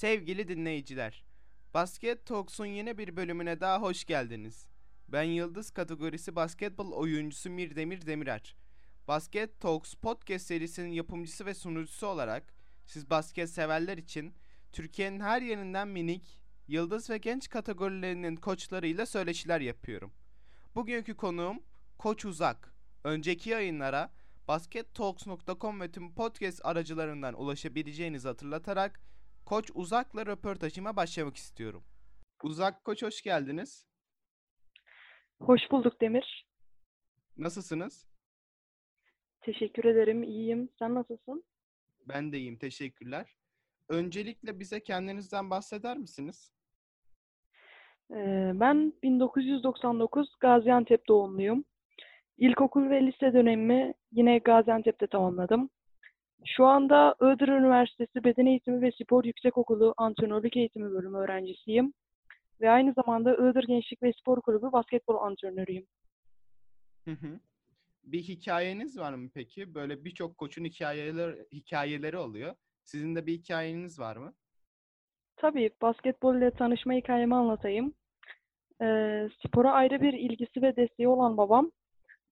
Sevgili dinleyiciler, Basket Talks'un yeni bir bölümüne daha hoş geldiniz. Ben Yıldız kategorisi basketbol oyuncusu Mirdemir Demirer. Basket Talks podcast serisinin yapımcısı ve sunucusu olarak siz basket severler için Türkiye'nin her yerinden minik, yıldız ve genç kategorilerinin koçlarıyla söyleşiler yapıyorum. Bugünkü konuğum Koç Uzak. Önceki yayınlara baskettalks.com ve tüm podcast aracılarından ulaşabileceğinizi hatırlatarak Koç Uzak'la röportajıma başlamak istiyorum. Uzak Koç hoş geldiniz. Hoş bulduk Demir. Nasılsınız? Teşekkür ederim. İyiyim. Sen nasılsın? Ben de iyiyim. Teşekkürler. Öncelikle bize kendinizden bahseder misiniz? Ee, ben 1999 Gaziantep doğumluyum. İlkokul ve lise dönemimi yine Gaziantep'te tamamladım. Şu anda Iğdır Üniversitesi Beden Eğitimi ve Spor Yüksekokulu Antrenörlük Eğitimi bölümü öğrencisiyim. Ve aynı zamanda Iğdır Gençlik ve Spor Kulübü basketbol antrenörüyüm. Hı hı. Bir hikayeniz var mı peki? Böyle birçok koçun hikayeleri, hikayeleri oluyor. Sizin de bir hikayeniz var mı? Tabii basketbol ile tanışma hikayemi anlatayım. Ee, spora ayrı bir ilgisi ve desteği olan babam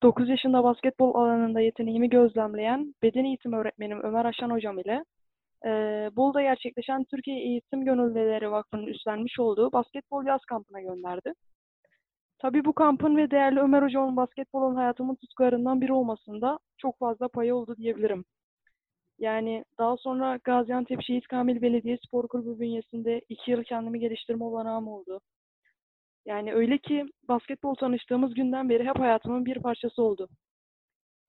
9 yaşında basketbol alanında yeteneğimi gözlemleyen beden eğitimi öğretmenim Ömer Aşan hocam ile e, Bolu'da gerçekleşen Türkiye Eğitim Gönüllüleri Vakfı'nın üstlenmiş olduğu basketbol yaz kampına gönderdi. Tabii bu kampın ve değerli Ömer hocamın basketbolun hayatımın tutkularından biri olmasında çok fazla payı oldu diyebilirim. Yani daha sonra Gaziantep Şehit Kamil Belediye Spor Kulübü bünyesinde iki yıl kendimi geliştirme olanağım oldu. Yani öyle ki basketbol tanıştığımız günden beri hep hayatımın bir parçası oldu.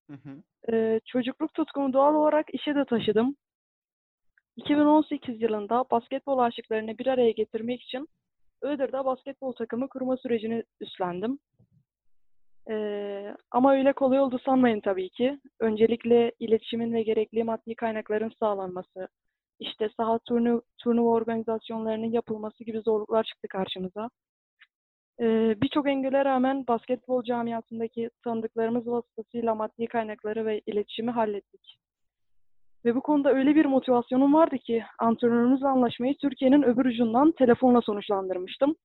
Hı hı. Ee, çocukluk tutkumu doğal olarak işe de taşıdım. 2018 yılında basketbol aşıklarını bir araya getirmek için Iğdır'da basketbol takımı kurma sürecini üstlendim. Ee, ama öyle kolay oldu sanmayın tabii ki. Öncelikle iletişimin ve gerekli maddi kaynakların sağlanması, işte saha turnu, turnuva organizasyonlarının yapılması gibi zorluklar çıktı karşımıza. Ee, Birçok engele rağmen basketbol camiasındaki tanıdıklarımız vasıtasıyla maddi kaynakları ve iletişimi hallettik. Ve bu konuda öyle bir motivasyonum vardı ki antrenörümüzle anlaşmayı Türkiye'nin öbür ucundan telefonla sonuçlandırmıştım.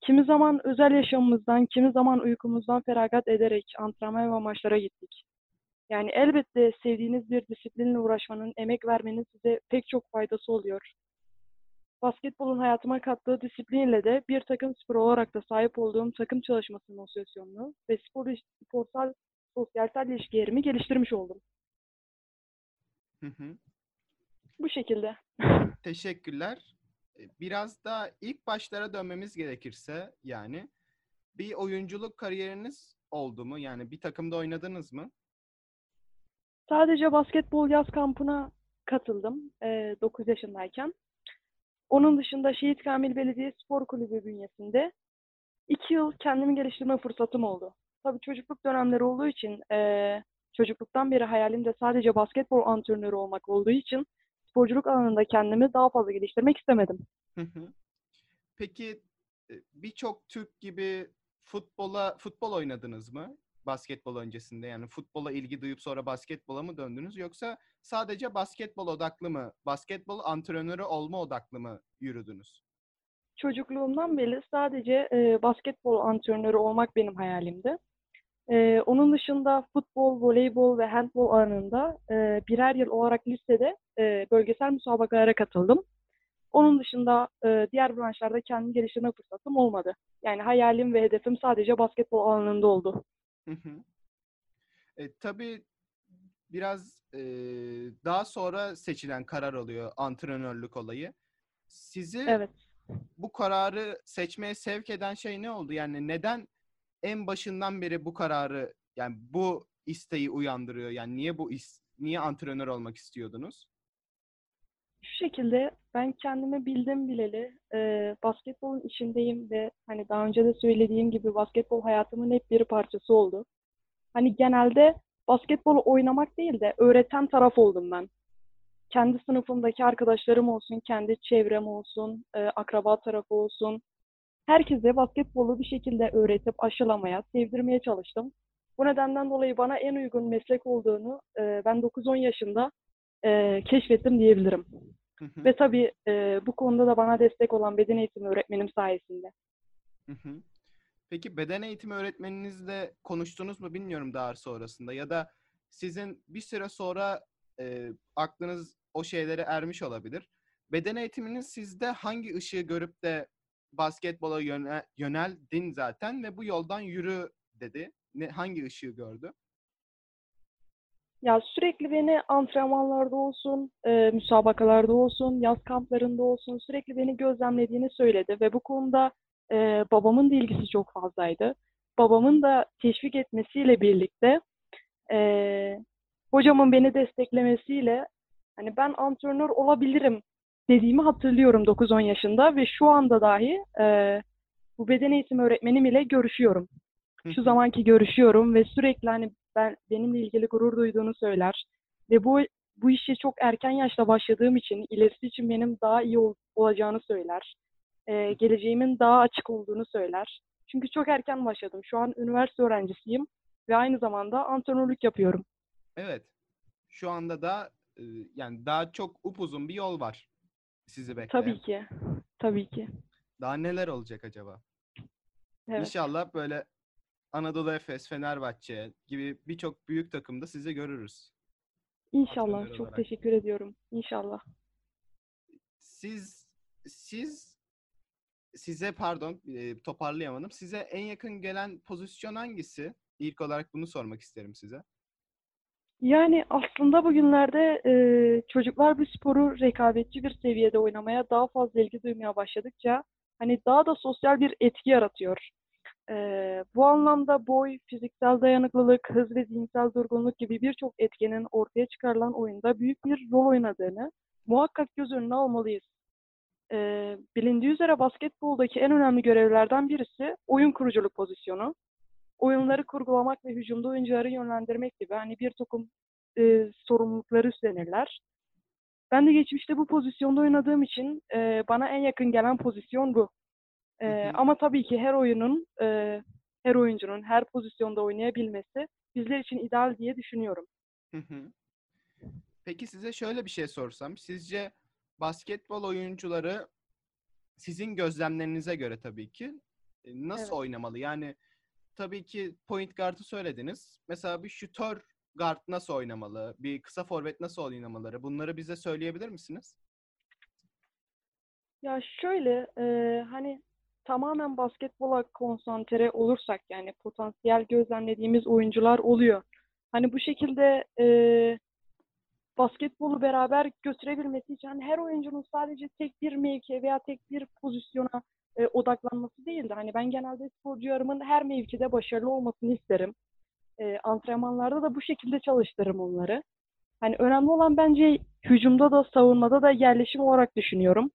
Kimi zaman özel yaşamımızdan, kimi zaman uykumuzdan feragat ederek antrenman ve maçlara gittik. Yani elbette sevdiğiniz bir disiplinle uğraşmanın, emek vermenin size pek çok faydası oluyor. Basketbolun hayatıma kattığı disiplinle de bir takım spor olarak da sahip olduğum takım çalışması motivasyonunu ve spor, sporsal sosyalsel ilişkilerimi geliştirmiş oldum. Hı hı. Bu şekilde. Teşekkürler. E, Biraz da ilk başlara dönmemiz gerekirse yani bir oyunculuk kariyeriniz oldu mu? Yani bir takımda oynadınız mı? Sadece basketbol yaz kampına katıldım e, 9 yaşındayken. Onun dışında Şehit Kamil Belediye Spor Kulübü bünyesinde 2 yıl kendimi geliştirme fırsatım oldu. Tabii çocukluk dönemleri olduğu için e, çocukluktan beri hayalim de sadece basketbol antrenörü olmak olduğu için sporculuk alanında kendimi daha fazla geliştirmek istemedim. Peki e, birçok Türk gibi futbola futbol oynadınız mı? Basketbol öncesinde yani futbola ilgi duyup sonra basketbola mı döndünüz yoksa sadece basketbol odaklı mı? Basketbol antrenörü olma odaklı mı yürüdünüz? Çocukluğumdan beri sadece e, basketbol antrenörü olmak benim hayalimdi. E, onun dışında futbol, voleybol ve handbol alanında e, birer yıl olarak listede e, bölgesel müsabakalara katıldım. Onun dışında e, diğer branşlarda kendimi geliştirme fırsatım olmadı. Yani hayalim ve hedefim sadece basketbol alanında oldu. Hı hı. E, tabii biraz e, daha sonra seçilen karar oluyor antrenörlük olayı. Sizi Evet. bu kararı seçmeye sevk eden şey ne oldu? Yani neden en başından beri bu kararı yani bu isteği uyandırıyor? Yani niye bu is niye antrenör olmak istiyordunuz? Şu şekilde ben kendimi bildim bileli e, basketbolun içindeyim ve hani daha önce de söylediğim gibi basketbol hayatımın hep bir parçası oldu. Hani genelde basketbolu oynamak değil de öğreten taraf oldum ben. Kendi sınıfımdaki arkadaşlarım olsun, kendi çevrem olsun, e, akraba tarafı olsun. Herkese basketbolu bir şekilde öğretip aşılamaya, sevdirmeye çalıştım. Bu nedenden dolayı bana en uygun meslek olduğunu e, ben 9-10 yaşında e, keşfettim diyebilirim. Hı hı. Ve tabii e, bu konuda da bana destek olan beden eğitimi öğretmenim sayesinde. Hı hı. Peki beden eğitimi öğretmeninizle konuştunuz mu bilmiyorum daha sonrasında ya da sizin bir süre sonra e, aklınız o şeylere ermiş olabilir. Beden eğitiminiz sizde hangi ışığı görüp de basketbola yöne, yöneldin zaten ve bu yoldan yürü dedi. Ne hangi ışığı gördü? Ya sürekli beni antrenmanlarda olsun, e, müsabakalarda olsun, yaz kamplarında olsun sürekli beni gözlemlediğini söyledi ve bu konuda e, babamın da ilgisi çok fazlaydı. Babamın da teşvik etmesiyle birlikte e, hocamın beni desteklemesiyle hani ben antrenör olabilirim dediğimi hatırlıyorum 9-10 yaşında ve şu anda dahi e, bu beden eğitimi öğretmenim ile görüşüyorum. Şu zamanki görüşüyorum ve sürekli hani ben benimle ilgili gurur duyduğunu söyler ve bu bu işe çok erken yaşta başladığım için ilerisi için benim daha iyi ol, olacağını söyler. Ee, geleceğimin daha açık olduğunu söyler. Çünkü çok erken başladım. Şu an üniversite öğrencisiyim ve aynı zamanda antrenörlük yapıyorum. Evet. Şu anda da yani daha çok upuzun bir yol var sizi bekleyen. Tabii ki. Tabii ki. Daha neler olacak acaba? Evet. İnşallah böyle Anadolu Efes, Fenerbahçe gibi birçok büyük takımda sizi görürüz. İnşallah. Antrenör Çok olarak. teşekkür ediyorum. İnşallah. Siz siz size pardon e, toparlayamadım. Size en yakın gelen pozisyon hangisi? İlk olarak bunu sormak isterim size. Yani aslında bugünlerde e, çocuklar bu sporu rekabetçi bir seviyede oynamaya daha fazla ilgi duymaya başladıkça hani daha da sosyal bir etki yaratıyor. E, bu anlamda boy, fiziksel dayanıklılık, hız ve zihinsel durgunluk gibi birçok etkenin ortaya çıkarılan oyunda büyük bir rol oynadığını muhakkak göz önüne almalıyız. E, bilindiği üzere basketboldaki en önemli görevlerden birisi oyun kuruculuk pozisyonu oyunları kurgulamak ve hücumda oyuncuları yönlendirmek gibi hani bir takım e, sorumlulukları üstlenirler. Ben de geçmişte bu pozisyonda oynadığım için e, bana en yakın gelen pozisyon bu. E, Hı hı. ama tabii ki her oyunun, e, her oyuncunun her pozisyonda oynayabilmesi bizler için ideal diye düşünüyorum. Hı hı. Peki size şöyle bir şey sorsam. Sizce basketbol oyuncuları sizin gözlemlerinize göre tabii ki nasıl Evet. oynamalı? Yani tabii ki point guard'ı söylediniz. Mesela bir şutör guard nasıl oynamalı? Bir kısa forvet nasıl oynamaları? Bunları bize söyleyebilir misiniz? Ya şöyle e, hani tamamen basketbola konsantre olursak yani potansiyel gözlemlediğimiz oyuncular oluyor. Hani bu şekilde e, basketbolu beraber götürebilmesi için her oyuncunun sadece tek bir mevkiye veya tek bir pozisyona e, odaklanması değil de hani ben genelde sporcularımın her mevkide başarılı olmasını isterim. E, antrenmanlarda da bu şekilde çalıştırırım onları. Hani önemli olan bence hücumda da savunmada da yerleşim olarak düşünüyorum.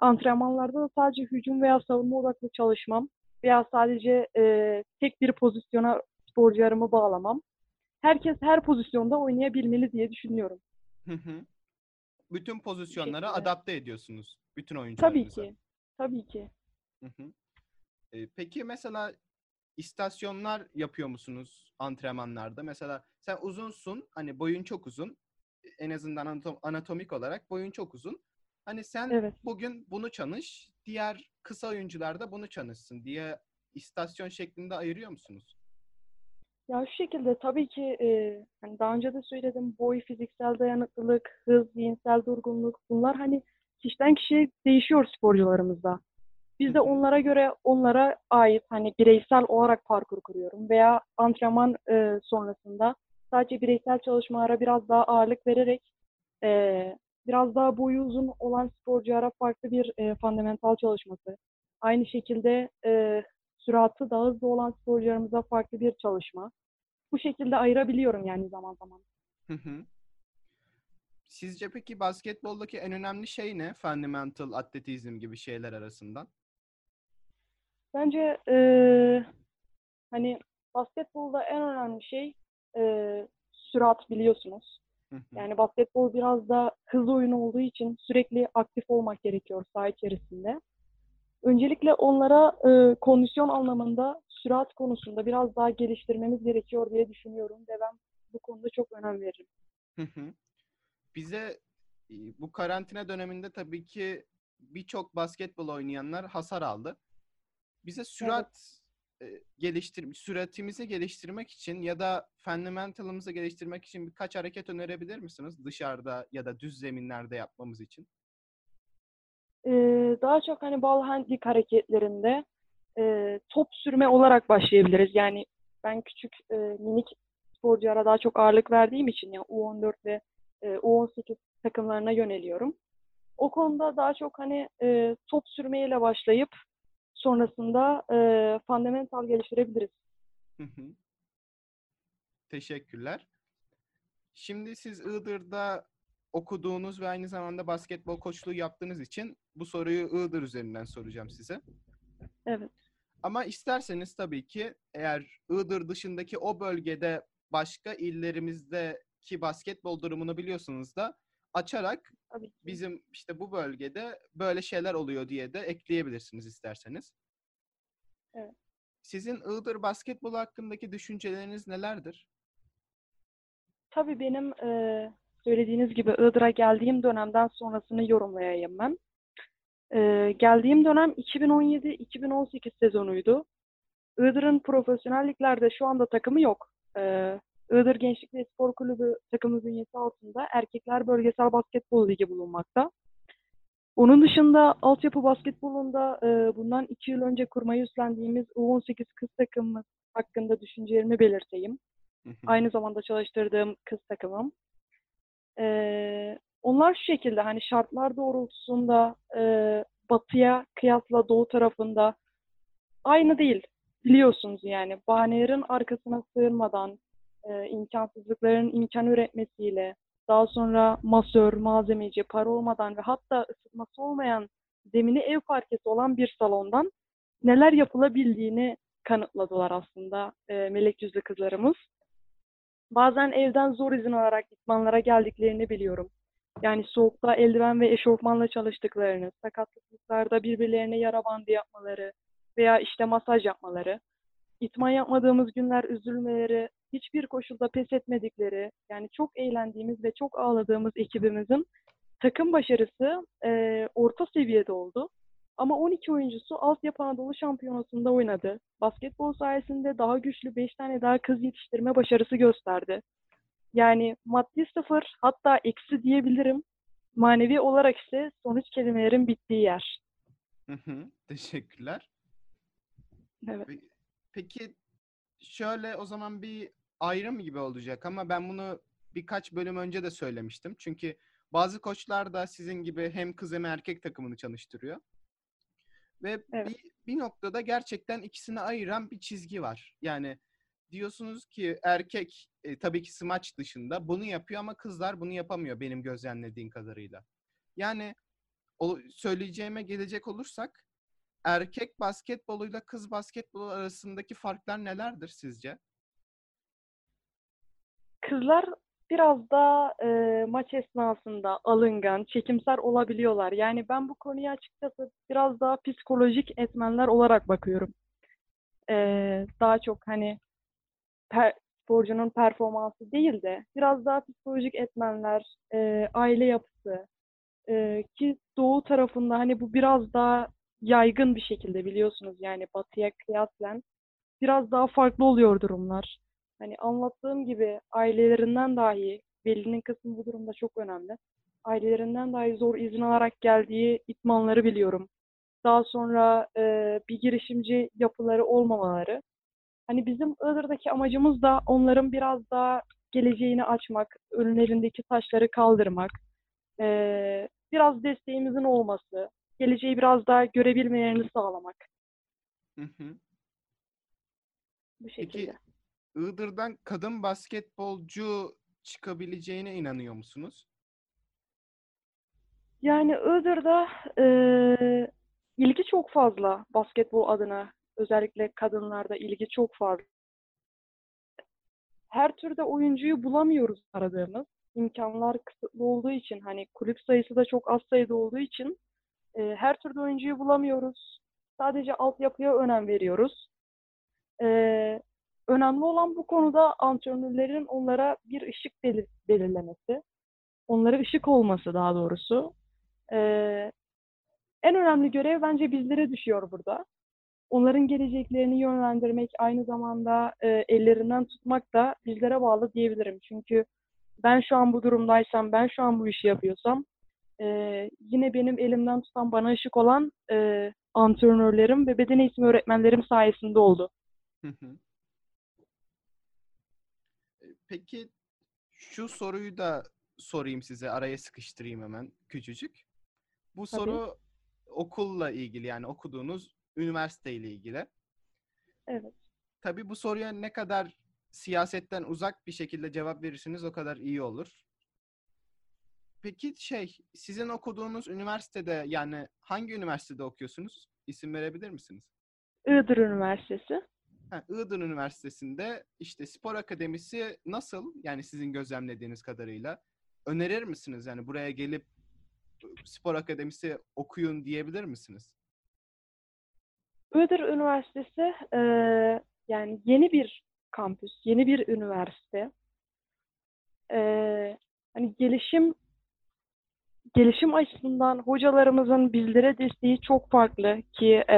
Antrenmanlarda da sadece hücum veya savunma odaklı çalışmam veya sadece e, tek bir pozisyona sporcularımı bağlamam. Herkes her pozisyonda oynayabilmeli diye düşünüyorum. Hı hı. Bütün pozisyonlara şekilde. adapte ediyorsunuz. Bütün Tabii oyuncularınıza. ki. Tabii ki. Hı hı. E, peki mesela istasyonlar yapıyor musunuz antrenmanlarda? Mesela sen uzunsun, hani boyun çok uzun. En azından anatom- anatomik olarak boyun çok uzun. Hani sen Evet. bugün bunu çalış, diğer kısa oyuncular da bunu çalışsın diye istasyon şeklinde ayırıyor musunuz? Ya şu şekilde tabii ki e, hani daha önce de söyledim boy, fiziksel dayanıklılık, hız, zihinsel durgunluk bunlar hani kişiden kişiye değişiyor sporcularımızda. Biz de onlara göre onlara ait hani bireysel olarak parkur kuruyorum veya antrenman e, sonrasında sadece bireysel çalışmalara biraz daha ağırlık vererek e, biraz daha boyu uzun olan sporculara farklı bir e, fundamental çalışması. Aynı şekilde e, süratı daha hızlı olan sporcularımıza farklı bir çalışma. Bu şekilde ayırabiliyorum yani zaman zaman. Hı hı. Sizce peki basketboldaki en önemli şey ne? Fundamental, atletizm gibi şeyler arasından. Bence e, hani basketbolda en önemli şey e, sürat biliyorsunuz. Yani basketbol biraz da hız oyunu olduğu için sürekli aktif olmak gerekiyor saha içerisinde. Öncelikle onlara e, kondisyon anlamında sürat konusunda biraz daha geliştirmemiz gerekiyor diye düşünüyorum ve ben bu konuda çok önem veririm. Hı hı. Bize e, bu karantina döneminde tabii ki birçok basketbol oynayanlar hasar aldı. Bize sürat e, geliştir süratimizi geliştirmek için ya da fundamental'ımızı geliştirmek için birkaç hareket önerebilir misiniz dışarıda ya da düz zeminlerde yapmamız için? Ee, daha çok hani ball handling hareketlerinde e, top sürme olarak başlayabiliriz. Yani ben küçük e, minik sporculara daha çok ağırlık verdiğim için yani U14 ve e, U18 takımlarına yöneliyorum. O konuda daha çok hani e, top sürmeyle başlayıp sonrasında e, fundamental geliştirebiliriz. Teşekkürler. Şimdi siz Iğdır'da okuduğunuz ve aynı zamanda basketbol koçluğu yaptığınız için bu soruyu Iğdır üzerinden soracağım size. Evet. Ama isterseniz tabii ki eğer Iğdır dışındaki o bölgede başka illerimizdeki basketbol durumunu biliyorsunuz da açarak Tabii ki. bizim işte bu bölgede böyle şeyler oluyor diye de ekleyebilirsiniz isterseniz. Evet. Sizin Iğdır basketbol hakkındaki düşünceleriniz nelerdir? Tabii benim e, söylediğiniz gibi Iğdır'a geldiğim dönemden sonrasını yorumlayayım ben. E, geldiğim dönem 2017-2018 sezonuydu. Iğdır'ın profesyonel liglerde şu anda takımı yok. E, Iğdır Gençlik ve Spor Kulübü takımı bünyesi altında Erkekler Bölgesel Basketbol Ligi bulunmakta. Onun dışında altyapı basketbolunda e, bundan iki yıl önce kurmayı üstlendiğimiz U18 kız takımımız hakkında düşüncelerimi belirteyim. Aynı zamanda çalıştırdığım kız takımım. Ee, onlar şu şekilde hani şartlar doğrultusunda e, batıya kıyasla doğu tarafında aynı değil. Biliyorsunuz yani bahanelerin arkasına sığınmadan e, imkansızlıkların imkan üretmesiyle daha sonra masör, malzemeci, para olmadan ve hatta ısıtması olmayan zemini ev parkesi olan bir salondan neler yapılabildiğini kanıtladılar aslında e, melek yüzlü kızlarımız. Bazen evden zor izin alarak idmanlara geldiklerini biliyorum. Yani soğukta eldiven ve eşofmanla çalıştıklarını, sakatlıklarda birbirlerine yara bandı yapmaları veya işte masaj yapmaları, itman yapmadığımız günler üzülmeleri, hiçbir koşulda pes etmedikleri, yani çok eğlendiğimiz ve çok ağladığımız ekibimizin takım başarısı e, orta seviyede oldu. Ama 12 oyuncusu Altyapı Anadolu Şampiyonası'nda oynadı. Basketbol sayesinde daha güçlü 5 tane daha kız yetiştirme başarısı gösterdi. Yani maddi sıfır hatta eksi diyebilirim. Manevi olarak ise sonuç kelimelerin bittiği yer. Teşekkürler. Evet. Peki şöyle o zaman bir ayrım gibi olacak ama ben bunu birkaç bölüm önce de söylemiştim. Çünkü bazı koçlar da sizin gibi hem kız hem erkek takımını çalıştırıyor. Ve Evet. bir, bir noktada gerçekten ikisini ayıran bir çizgi var. Yani diyorsunuz ki erkek e, tabii ki smaç dışında bunu yapıyor ama kızlar bunu yapamıyor benim gözlemlediğim kadarıyla. Yani o söyleyeceğime gelecek olursak erkek basketboluyla kız basketbolu arasındaki farklar nelerdir sizce? Kızlar biraz daha e, maç esnasında alıngan, çekimser olabiliyorlar. Yani ben bu konuya açıkçası biraz daha psikolojik etmenler olarak bakıyorum. E, daha çok hani per, sporcunun performansı değil de biraz daha psikolojik etmenler, e, aile yapısı e, ki doğu tarafında hani bu biraz daha yaygın bir şekilde biliyorsunuz yani batıya kıyaslen biraz daha farklı oluyor durumlar. Hani anlattığım gibi ailelerinden dahi, velinin kısmı bu durumda çok önemli. Ailelerinden dahi zor izin alarak geldiği itmanları biliyorum. Daha sonra e, bir girişimci yapıları olmamaları. Hani bizim Iğdır'daki amacımız da onların biraz daha geleceğini açmak, önlerindeki taşları kaldırmak, e, biraz desteğimizin olması, geleceği biraz daha görebilmelerini sağlamak. Hı hı. Bu şekilde. Iğdır'dan kadın basketbolcu çıkabileceğine inanıyor musunuz? Yani Iğdır'da eee ilgi çok fazla basketbol adına. Özellikle kadınlarda ilgi çok fazla. Her türde oyuncuyu bulamıyoruz aradığımız. İmkanlar kısıtlı olduğu için hani kulüp sayısı da çok az sayıda olduğu için eee, her türde oyuncuyu bulamıyoruz. Sadece altyapıya önem veriyoruz. Eee, önemli olan bu konuda antrenörlerin onlara bir ışık belir- belirlemesi. onlara ışık olması daha doğrusu. E, en önemli görev bence bizlere düşüyor burada. Onların geleceklerini yönlendirmek, aynı zamanda e, ellerinden tutmak da bizlere bağlı diyebilirim. Çünkü ben şu an bu durumdaysam, ben şu an bu işi yapıyorsam, e, yine benim elimden tutan, bana ışık olan e, antrenörlerim ve beden eğitimi öğretmenlerim sayesinde oldu. Hı hı. Peki şu soruyu da sorayım size, araya sıkıştırayım hemen küçücük. Bu Tabii. soru okulla ilgili yani okuduğunuz üniversite ile ilgili. Evet. Tabii bu soruya ne kadar siyasetten uzak bir şekilde cevap verirsiniz o kadar iyi olur. Peki şey, sizin okuduğunuz üniversitede yani hangi üniversitede okuyorsunuz? İsim verebilir misiniz? Iğdır Üniversitesi. Ha, Iğdır Üniversitesi'nde işte spor akademisi nasıl? Yani sizin gözlemlediğiniz kadarıyla. Önerir misiniz? Yani buraya gelip spor akademisi okuyun diyebilir misiniz? Iğdır Üniversitesi e, yani yeni bir kampüs, yeni bir üniversite. E, hani gelişim gelişim açısından hocalarımızın bizlere desteği çok farklı ki e,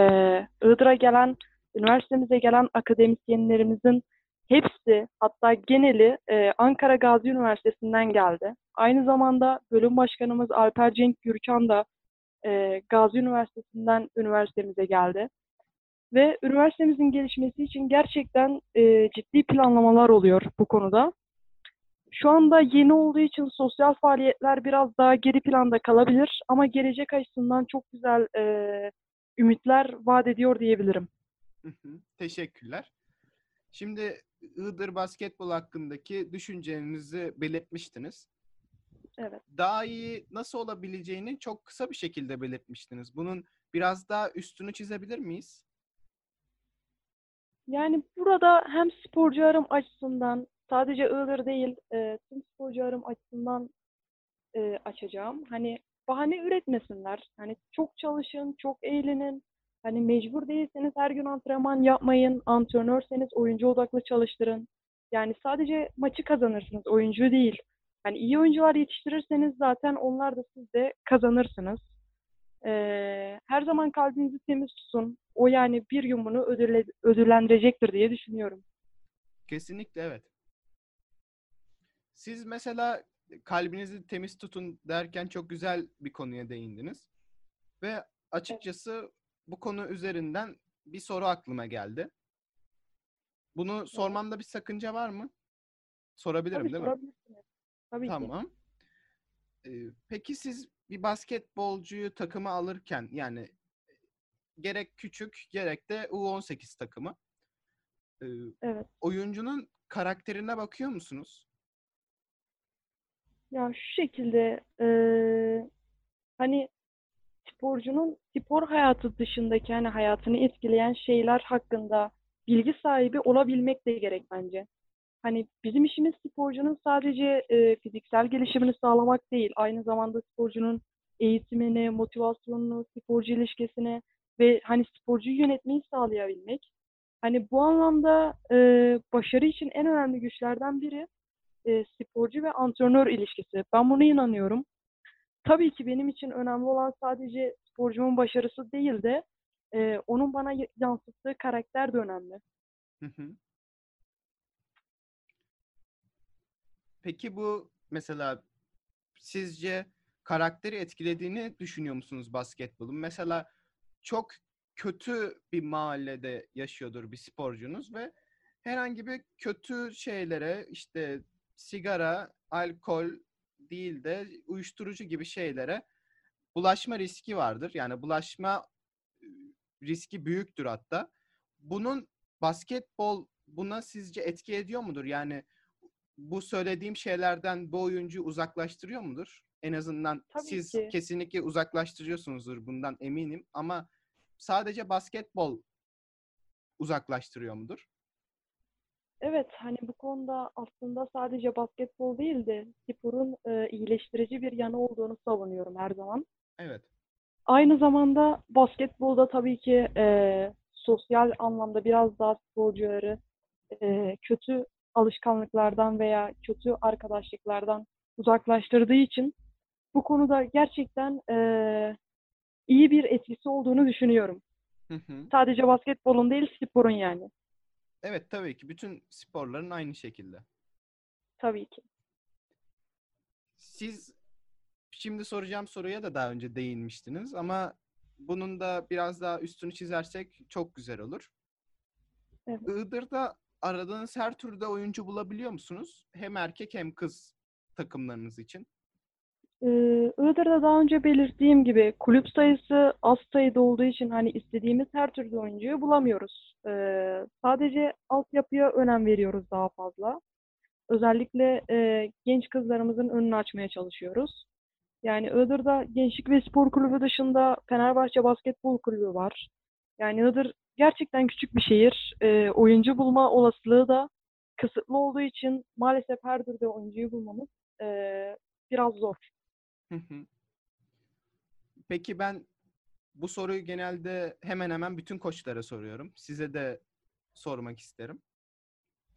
Iğdır'a gelen, üniversitemize gelen akademisyenlerimizin hepsi hatta geneli e, Ankara Gazi Üniversitesi'nden geldi. Aynı zamanda bölüm başkanımız Alper Cenk Gürkan da e, Gazi Üniversitesi'nden üniversitemize geldi. Ve üniversitemizin gelişmesi için gerçekten e, ciddi planlamalar oluyor bu konuda. Şu anda yeni olduğu için sosyal faaliyetler biraz daha geri planda kalabilir ama gelecek açısından çok güzel e, ümitler vaat ediyor diyebilirim. Teşekkürler. Şimdi Iğdır basketbol hakkındaki düşüncelerinizi belirtmiştiniz. Evet. Daha iyi nasıl olabileceğini çok kısa bir şekilde belirtmiştiniz. Bunun biraz daha üstünü çizebilir miyiz? Yani burada hem sporcularım açısından sadece Iğdır değil e, tüm sporcularım açısından e, açacağım. Hani bahane üretmesinler. Hani çok çalışın, çok eğlenin. Hani mecbur değilseniz her gün antrenman yapmayın. Antrenörseniz oyuncu odaklı çalıştırın. Yani sadece maçı kazanırsınız, oyuncu değil. Hani iyi oyuncular yetiştirirseniz zaten onlar da siz de kazanırsınız. Ee, her zaman kalbinizi temiz tutun. O yani bir gün bunu ödülle, ödüllendirecektir diye düşünüyorum. Kesinlikle evet. Siz mesela kalbinizi temiz tutun derken çok güzel bir konuya değindiniz. Ve açıkçası bu konu üzerinden bir soru aklıma geldi. Bunu sormamda bir sakınca var mı? Sorabilirim Tabii değil mi? Tabii ki. Tamam. Ee, peki siz bir basketbolcuyu takıma alırken yani gerek küçük gerek de U18 takımı e, Evet. oyuncunun karakterine bakıyor musunuz? Ya şu şekilde eee, hani sporcunun spor hayatı dışındaki hani hayatını etkileyen şeyler hakkında bilgi sahibi olabilmek de gerek bence. Hani bizim işimiz sporcunun sadece e, fiziksel gelişimini sağlamak değil, aynı zamanda sporcunun eğitimini, motivasyonunu, sporcu ilişkisini ve hani sporcuyu yönetmeyi sağlayabilmek. Hani bu anlamda e, başarı için en önemli güçlerden biri e, sporcu ve antrenör ilişkisi. Ben buna inanıyorum. Tabii ki benim için önemli olan sadece sporcumun başarısı değil de e, onun bana yansıttığı karakter de önemli. Peki bu mesela sizce karakteri etkilediğini düşünüyor musunuz basketbolun? Mesela çok kötü bir mahallede yaşıyordur bir sporcunuz ve herhangi bir kötü şeylere işte sigara, alkol değil de uyuşturucu gibi şeylere bulaşma riski vardır. Yani bulaşma e, riski büyüktür hatta. Bunun basketbol buna sizce etki ediyor mudur? Yani bu söylediğim şeylerden bu oyuncuyu uzaklaştırıyor mudur? En azından Tabii siz ki. kesinlikle uzaklaştırıyorsunuzdur bundan eminim ama sadece basketbol uzaklaştırıyor mudur? Evet, hani bu konuda aslında sadece basketbol değil de sporun e, iyileştirici bir yanı olduğunu savunuyorum her zaman. Evet. Aynı zamanda basketbolda tabii ki e, sosyal anlamda biraz daha sporcuları e, kötü alışkanlıklardan veya kötü arkadaşlıklardan uzaklaştırdığı için bu konuda gerçekten eee, iyi bir etkisi olduğunu düşünüyorum. Hı hı. Sadece basketbolun değil, sporun yani. Evet tabii ki bütün sporların aynı şekilde. Tabii ki. Siz şimdi soracağım soruya da daha önce değinmiştiniz ama bunun da biraz daha üstünü çizersek çok güzel olur. Evet. Iğdır'da aradığınız her türde oyuncu bulabiliyor musunuz? Hem erkek hem kız takımlarınız için. Ee, Iğdır'da daha önce belirttiğim gibi kulüp sayısı az sayıda olduğu için hani istediğimiz her türlü oyuncuyu bulamıyoruz. Ee, sadece altyapıya önem veriyoruz daha fazla. Özellikle e, genç kızlarımızın önünü açmaya çalışıyoruz. Yani Iğdır'da Gençlik ve Spor Kulübü dışında Fenerbahçe Basketbol Kulübü var. Yani Iğdır gerçekten küçük bir şehir. Ee, oyuncu bulma olasılığı da kısıtlı olduğu için maalesef her türlü oyuncuyu bulmamız e, biraz zor. Hı hı. Peki ben bu soruyu genelde hemen hemen bütün koçlara soruyorum. Size de sormak isterim.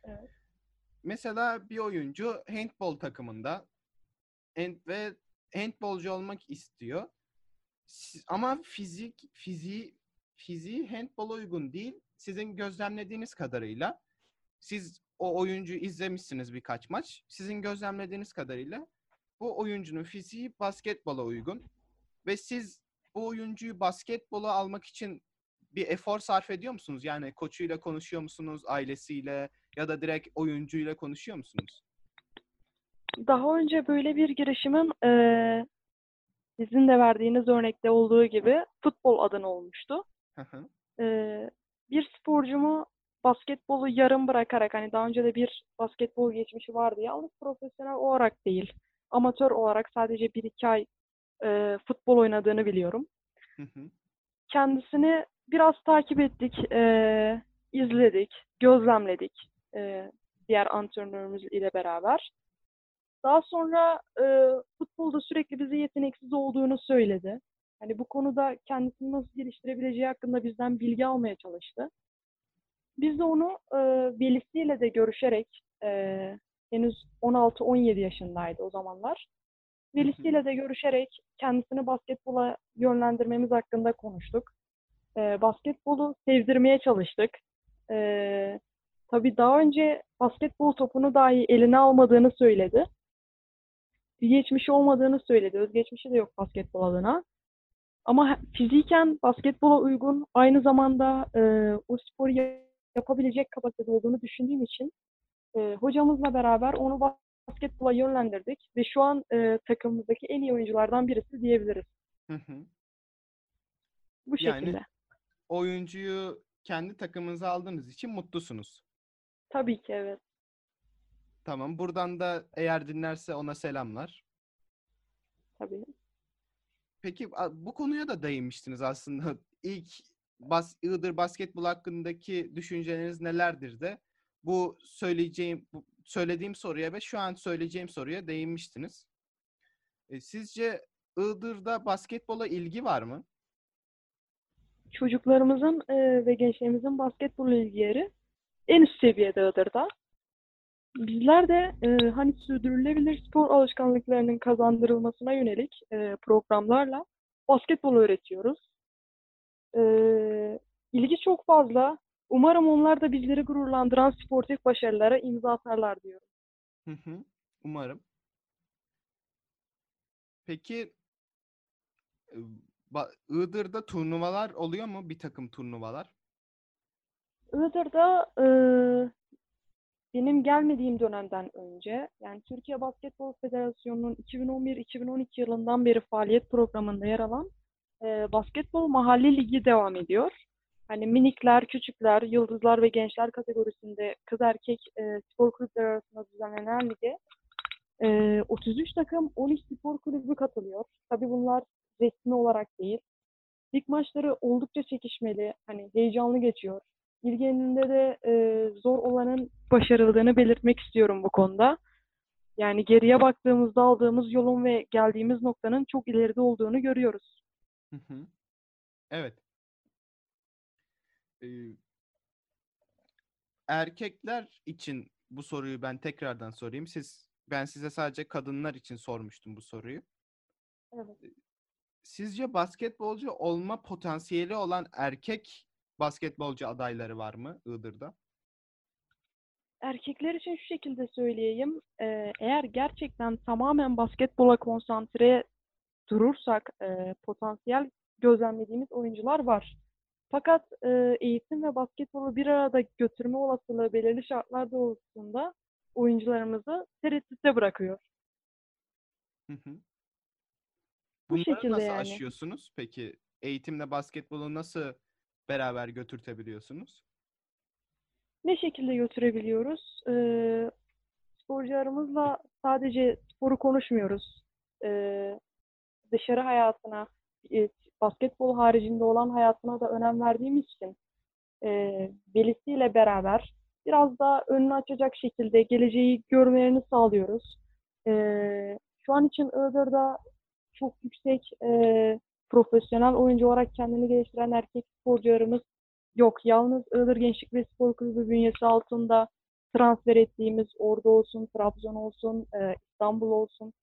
Evet. Mesela bir oyuncu handbol takımında hand ve handbolcu olmak istiyor. Ama fizik fiziği fiziği handbola uygun değil. Sizin gözlemlediğiniz kadarıyla siz o oyuncuyu izlemişsiniz birkaç maç. Sizin gözlemlediğiniz kadarıyla bu oyuncunun fiziği basketbola uygun ve siz bu oyuncuyu basketbola almak için bir efor sarf ediyor musunuz? Yani koçuyla konuşuyor musunuz, ailesiyle ya da direkt oyuncuyla konuşuyor musunuz? Daha önce böyle bir girişimin eee sizin de verdiğiniz örnekte olduğu gibi futbol adına olmuştu. Hı hı. Eee, bir sporcumu basketbolu yarım bırakarak hani daha önce de bir basketbol geçmişi vardı yalnız profesyonel olarak değil amatör olarak sadece bir iki ay eee, futbol oynadığını biliyorum. Hı hı. Kendisini biraz takip ettik, eee, izledik, gözlemledik eee, diğer antrenörümüz ile beraber. Daha sonra e, futbolda sürekli bize yeteneksiz olduğunu söyledi. Hani bu konuda kendisini nasıl geliştirebileceği hakkında bizden bilgi almaya çalıştı. Biz de onu e, velisiyle de görüşerek e, henüz 16-17 yaşındaydı o zamanlar. Velisiyle de görüşerek kendisini basketbola yönlendirmemiz hakkında konuştuk. E, basketbolu sevdirmeye çalıştık. E, tabii daha önce basketbol topunu dahi eline almadığını söyledi bir geçmişi olmadığını söyledi. Özgeçmişi de yok basketbol adına. Ama fiziken basketbola uygun, aynı zamanda e, o sporu ya- yapabilecek kapasitede olduğunu düşündüğüm için e, hocamızla beraber onu bas- basketbola yönlendirdik ve şu an e, takımımızdaki en iyi oyunculardan birisi diyebiliriz. Hı hı. Bu Yani- şekilde. Oyuncuyu kendi takımınıza aldığınız için mutlusunuz. Tabii ki evet. Tamam. Buradan da eğer dinlerse ona selamlar. Tabii. Peki bu konuya da değinmiştiniz aslında. İlk bas, Iğdır basketbol hakkındaki düşünceleriniz nelerdir de bu söyleyeceğim bu söylediğim soruya ve şu an söyleyeceğim soruya değinmiştiniz. E, sizce Iğdır'da basketbola ilgi var mı? Çocuklarımızın e, ve gençlerimizin basketbol ilgileri en üst seviyede Iğdır'da. Bizler de e, hani sürdürülebilir spor alışkanlıklarının kazandırılmasına yönelik e, programlarla basketbol öğretiyoruz. E, ilgi çok fazla. Umarım onlar da bizleri gururlandıran sportif başarılara imza atarlar diyorum. Hı hı. Umarım. Peki e, Iğdır'da turnuvalar oluyor mu? Bir takım turnuvalar. Iğdır'da e, benim gelmediğim dönemden önce yani Türkiye Basketbol Federasyonu'nun 2011-2012 yılından beri faaliyet programında yer alan e, Basketbol Mahalli Ligi devam ediyor. Hani minikler, küçükler, yıldızlar ve gençler kategorisinde kız erkek e, spor kulüpleri arasında düzenlenen lige e, 33 takım 13 spor kulübü katılıyor. Tabii bunlar resmi olarak değil. Lig maçları oldukça çekişmeli, hani heyecanlı geçiyor. İlgileninde de e, zor olanın başarıldığını belirtmek istiyorum bu konuda. Yani geriye baktığımızda aldığımız yolun ve geldiğimiz noktanın çok ileride olduğunu görüyoruz. Hı hı. Evet. Ee, erkekler için bu soruyu ben tekrardan sorayım. Siz ben size sadece kadınlar için sormuştum bu soruyu. Evet. Sizce basketbolcu olma potansiyeli olan erkek basketbolcu adayları var mı Iğdır'da? Erkekler için şu şekilde söyleyeyim. Ee, eğer gerçekten tamamen basketbola konsantre durursak e, potansiyel gözlemlediğimiz oyuncular var. Fakat e, eğitim ve basketbolu bir arada götürme olasılığı belirli şartlar doğrultusunda oyuncularımızı tereddütte bırakıyor. Hı hı. Bu Bunları şekilde nasıl yani. aşıyorsunuz? Peki eğitimle basketbolu nasıl beraber götürtebiliyorsunuz? Ne şekilde götürebiliyoruz? Ee, sporcularımızla sadece sporu konuşmuyoruz. Ee, dışarı hayatına, basketbol haricinde olan hayatına da önem verdiğimiz için e, velisiyle beraber biraz daha önünü açacak şekilde geleceği görmelerini sağlıyoruz. Ee, şu an için Iğdır'da çok yüksek e, profesyonel oyuncu olarak kendini geliştiren erkek sporcularımız yok. Yalnız Iğdır Gençlik ve Spor Kulübü bünyesi altında transfer ettiğimiz Ordu olsun, Trabzon olsun, e, İstanbul olsun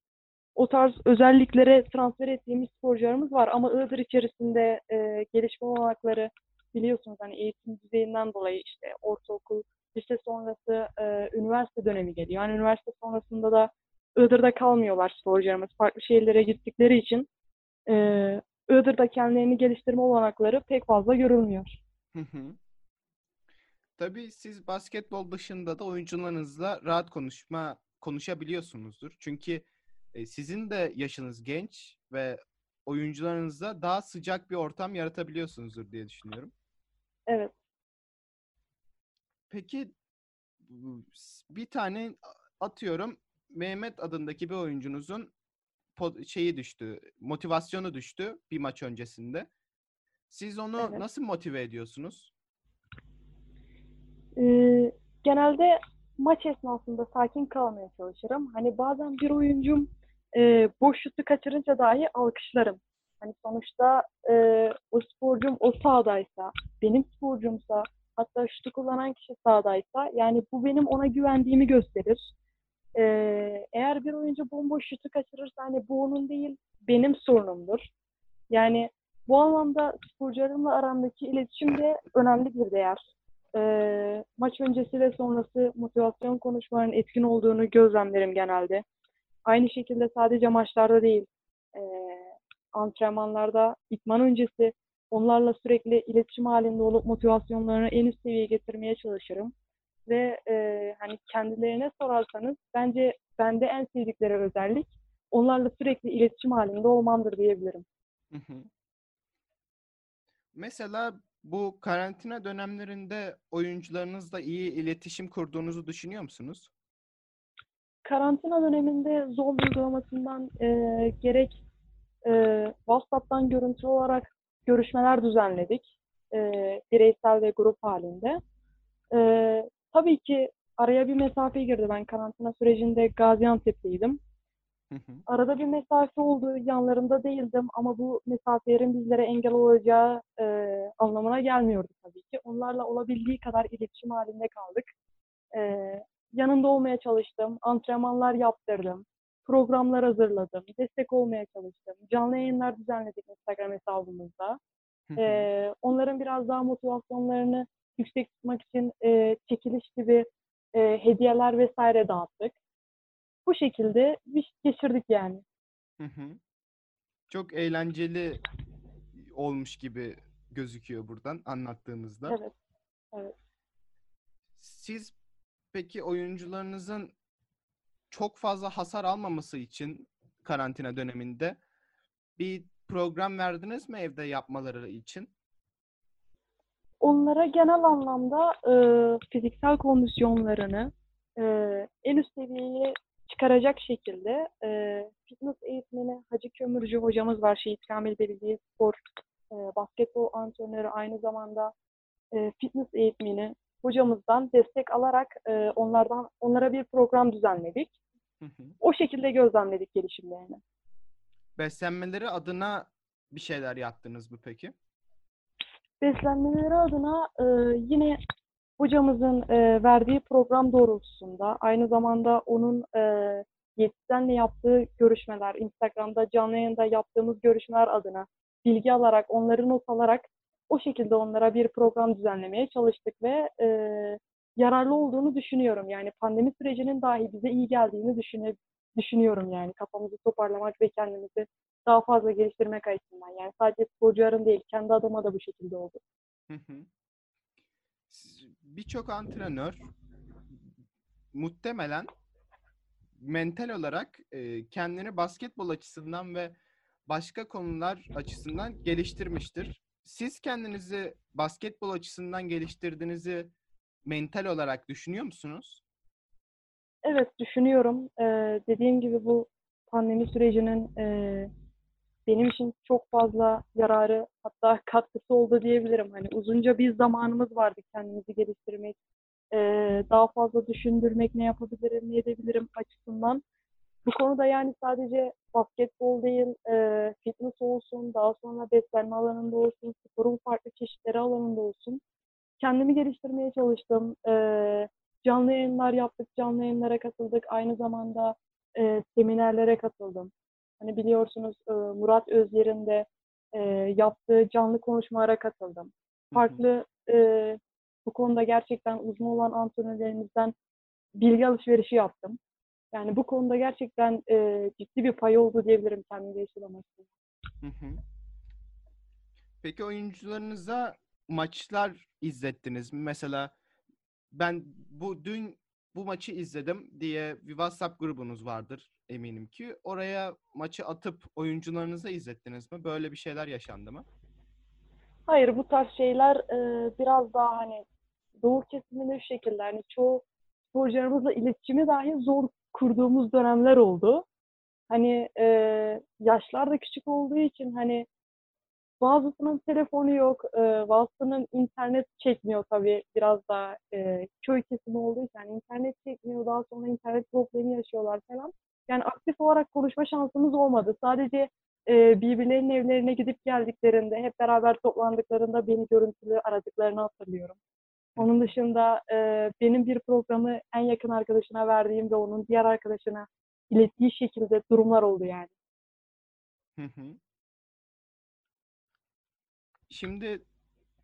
o tarz özelliklere transfer ettiğimiz sporcularımız var. Ama Iğdır içerisinde e, gelişme olanakları biliyorsunuz hani eğitim düzeyinden dolayı işte ortaokul, lise sonrası e, üniversite dönemi geliyor. Yani üniversite sonrasında da Iğdır'da kalmıyorlar sporcularımız. Farklı şehirlere gittikleri için e, Iğdır'da kendilerini geliştirme olanakları pek fazla görülmüyor. Tabii siz basketbol dışında da oyuncularınızla rahat konuşma konuşabiliyorsunuzdur. Çünkü e, sizin de yaşınız genç ve oyuncularınızla daha sıcak bir ortam yaratabiliyorsunuzdur diye düşünüyorum. Evet. Peki bir tane atıyorum Mehmet adındaki bir oyuncunuzun şeyi düştü, motivasyonu düştü bir maç öncesinde. Siz onu Evet. nasıl motive ediyorsunuz? Ee, genelde maç esnasında sakin kalmaya çalışırım. Hani bazen bir oyuncum e, boş şutu kaçırınca dahi alkışlarım. Hani sonuçta e, o sporcum o sahadaysa, benim sporcumsa, hatta şutu kullanan kişi sahadaysa, yani bu benim ona güvendiğimi gösterir. Ee, eğer bir oyuncu bomboş şutu kaçırırsa hani bu onun değil, benim sorunumdur. Yani bu anlamda sporcularımla aramdaki iletişim de önemli bir değer e, maç öncesi ve sonrası motivasyon konuşmaların etkin olduğunu gözlemlerim genelde. Aynı şekilde sadece maçlarda değil, e, antrenmanlarda, itman öncesi onlarla sürekli iletişim halinde olup motivasyonlarını en üst seviyeye getirmeye çalışırım. Ve e, hani kendilerine sorarsanız bence bende en sevdikleri özellik onlarla sürekli iletişim halinde olmamdır diyebilirim. Mesela bu karantina dönemlerinde oyuncularınızla iyi iletişim kurduğunuzu düşünüyor musunuz? Karantina döneminde Zoom uygulamasından e, gerek e, WhatsApp'tan görüntülü olarak görüşmeler düzenledik. E, bireysel ve grup halinde. E, tabii ki araya bir mesafe girdi. Ben karantina sürecinde Gaziantep'teydim. Hı hı. Arada bir mesafe oldu. Yanlarında değildim ama bu mesafelerin bizlere engel olacağı e, anlamına gelmiyordu tabii ki. Onlarla olabildiği kadar iletişim halinde kaldık. E, yanında olmaya çalıştım. Antrenmanlar yaptırdım. Programlar hazırladım. Destek olmaya çalıştım. Canlı yayınlar düzenledik Instagram hesabımızda. Ee, onların biraz daha motivasyonlarını yüksek tutmak için e, çekiliş gibi e, hediyeler vesaire dağıttık. Bu şekilde bir geçirdik yani. Hı hı. Çok eğlenceli olmuş gibi gözüküyor buradan anlattığınızda. Evet. Evet. Siz peki oyuncularınızın çok fazla hasar almaması için karantina döneminde bir program verdiniz mi evde yapmaları için? Onlara genel anlamda e, fiziksel kondisyonlarını e, en üst seviyeye çıkaracak şekilde e, fitness eğitmeni Hacı Kömürcü hocamız var. Şehit Kamil Belediye Spor e, basketbol antrenörü aynı zamanda e, fitness eğitmeni hocamızdan destek alarak e, onlardan onlara bir program düzenledik. Hı hı. O şekilde gözlemledik gelişimlerini. Beslenmeleri adına bir şeyler yaptınız mı peki? beslenmeleri adına e, yine hocamızın e, verdiği program doğrultusunda aynı zamanda onun e, diyetisyenle yaptığı görüşmeler, Instagram'da canlı yayında yaptığımız görüşmeler adına bilgi alarak, onları not alarak o şekilde onlara bir program düzenlemeye çalıştık ve e, yararlı olduğunu düşünüyorum. Yani pandemi sürecinin dahi bize iyi geldiğini düşüne, düşünüyorum yani kafamızı toparlamak ve kendimizi daha fazla geliştirmek açısından. Yani sadece sporcuların değil, kendi adıma da bu şekilde oldu. Birçok antrenör muhtemelen mental olarak kendini basketbol açısından ve başka konular açısından geliştirmiştir. Siz kendinizi basketbol açısından geliştirdiğinizi mental olarak düşünüyor musunuz? Evet düşünüyorum. Ee, dediğim gibi bu pandemi sürecinin e, benim için çok fazla yararı hatta katkısı oldu diyebilirim. Hani uzunca bir zamanımız vardı kendimizi geliştirmek, e, daha fazla düşündürmek, ne yapabilirim, ne edebilirim açısından. Bu konuda yani sadece basketbol değil, e, fitness olsun, daha sonra beslenme alanında olsun, sporun farklı çeşitleri alanında olsun. Kendimi geliştirmeye çalıştım. E, canlı yayınlar yaptık, canlı yayınlara katıldık. Aynı zamanda e, seminerlere katıldım. Hani biliyorsunuz e, Murat Özyer'in de e, yaptığı canlı konuşmalara katıldım. Farklı e, bu konuda gerçekten uzun olan antrenörlerimizden bilgi alışverişi yaptım. Yani bu konuda gerçekten e, ciddi bir pay oldu diyebilirim kendimi geliştirmek Peki oyuncularınıza maçlar izlettiniz mi? Mesela ben bu dün bu maçı izledim diye bir WhatsApp grubunuz vardır eminim ki. Oraya maçı atıp oyuncularınıza izlettiniz mi? Böyle bir şeyler yaşandı mı? Hayır bu tarz şeyler e, biraz daha hani doğu kesiminde şu şekilde hani çoğu sporcularımızla iletişimi dahi zor kurduğumuz dönemler oldu. Hani e, yaşlar da küçük olduğu için hani bazısının telefonu yok, e, bazısının internet çekmiyor tabii biraz daha e, köy kesimi olduğu için yani internet çekmiyor, daha sonra internet problemi yaşıyorlar falan. Yani aktif olarak konuşma şansımız olmadı. Sadece e, birbirlerinin evlerine gidip geldiklerinde, hep beraber toplandıklarında beni görüntülü aradıklarını hatırlıyorum. Onun dışında e, benim bir programı en yakın arkadaşına verdiğim ve onun diğer arkadaşına ilettiği şekilde durumlar oldu yani. Hı hı. Şimdi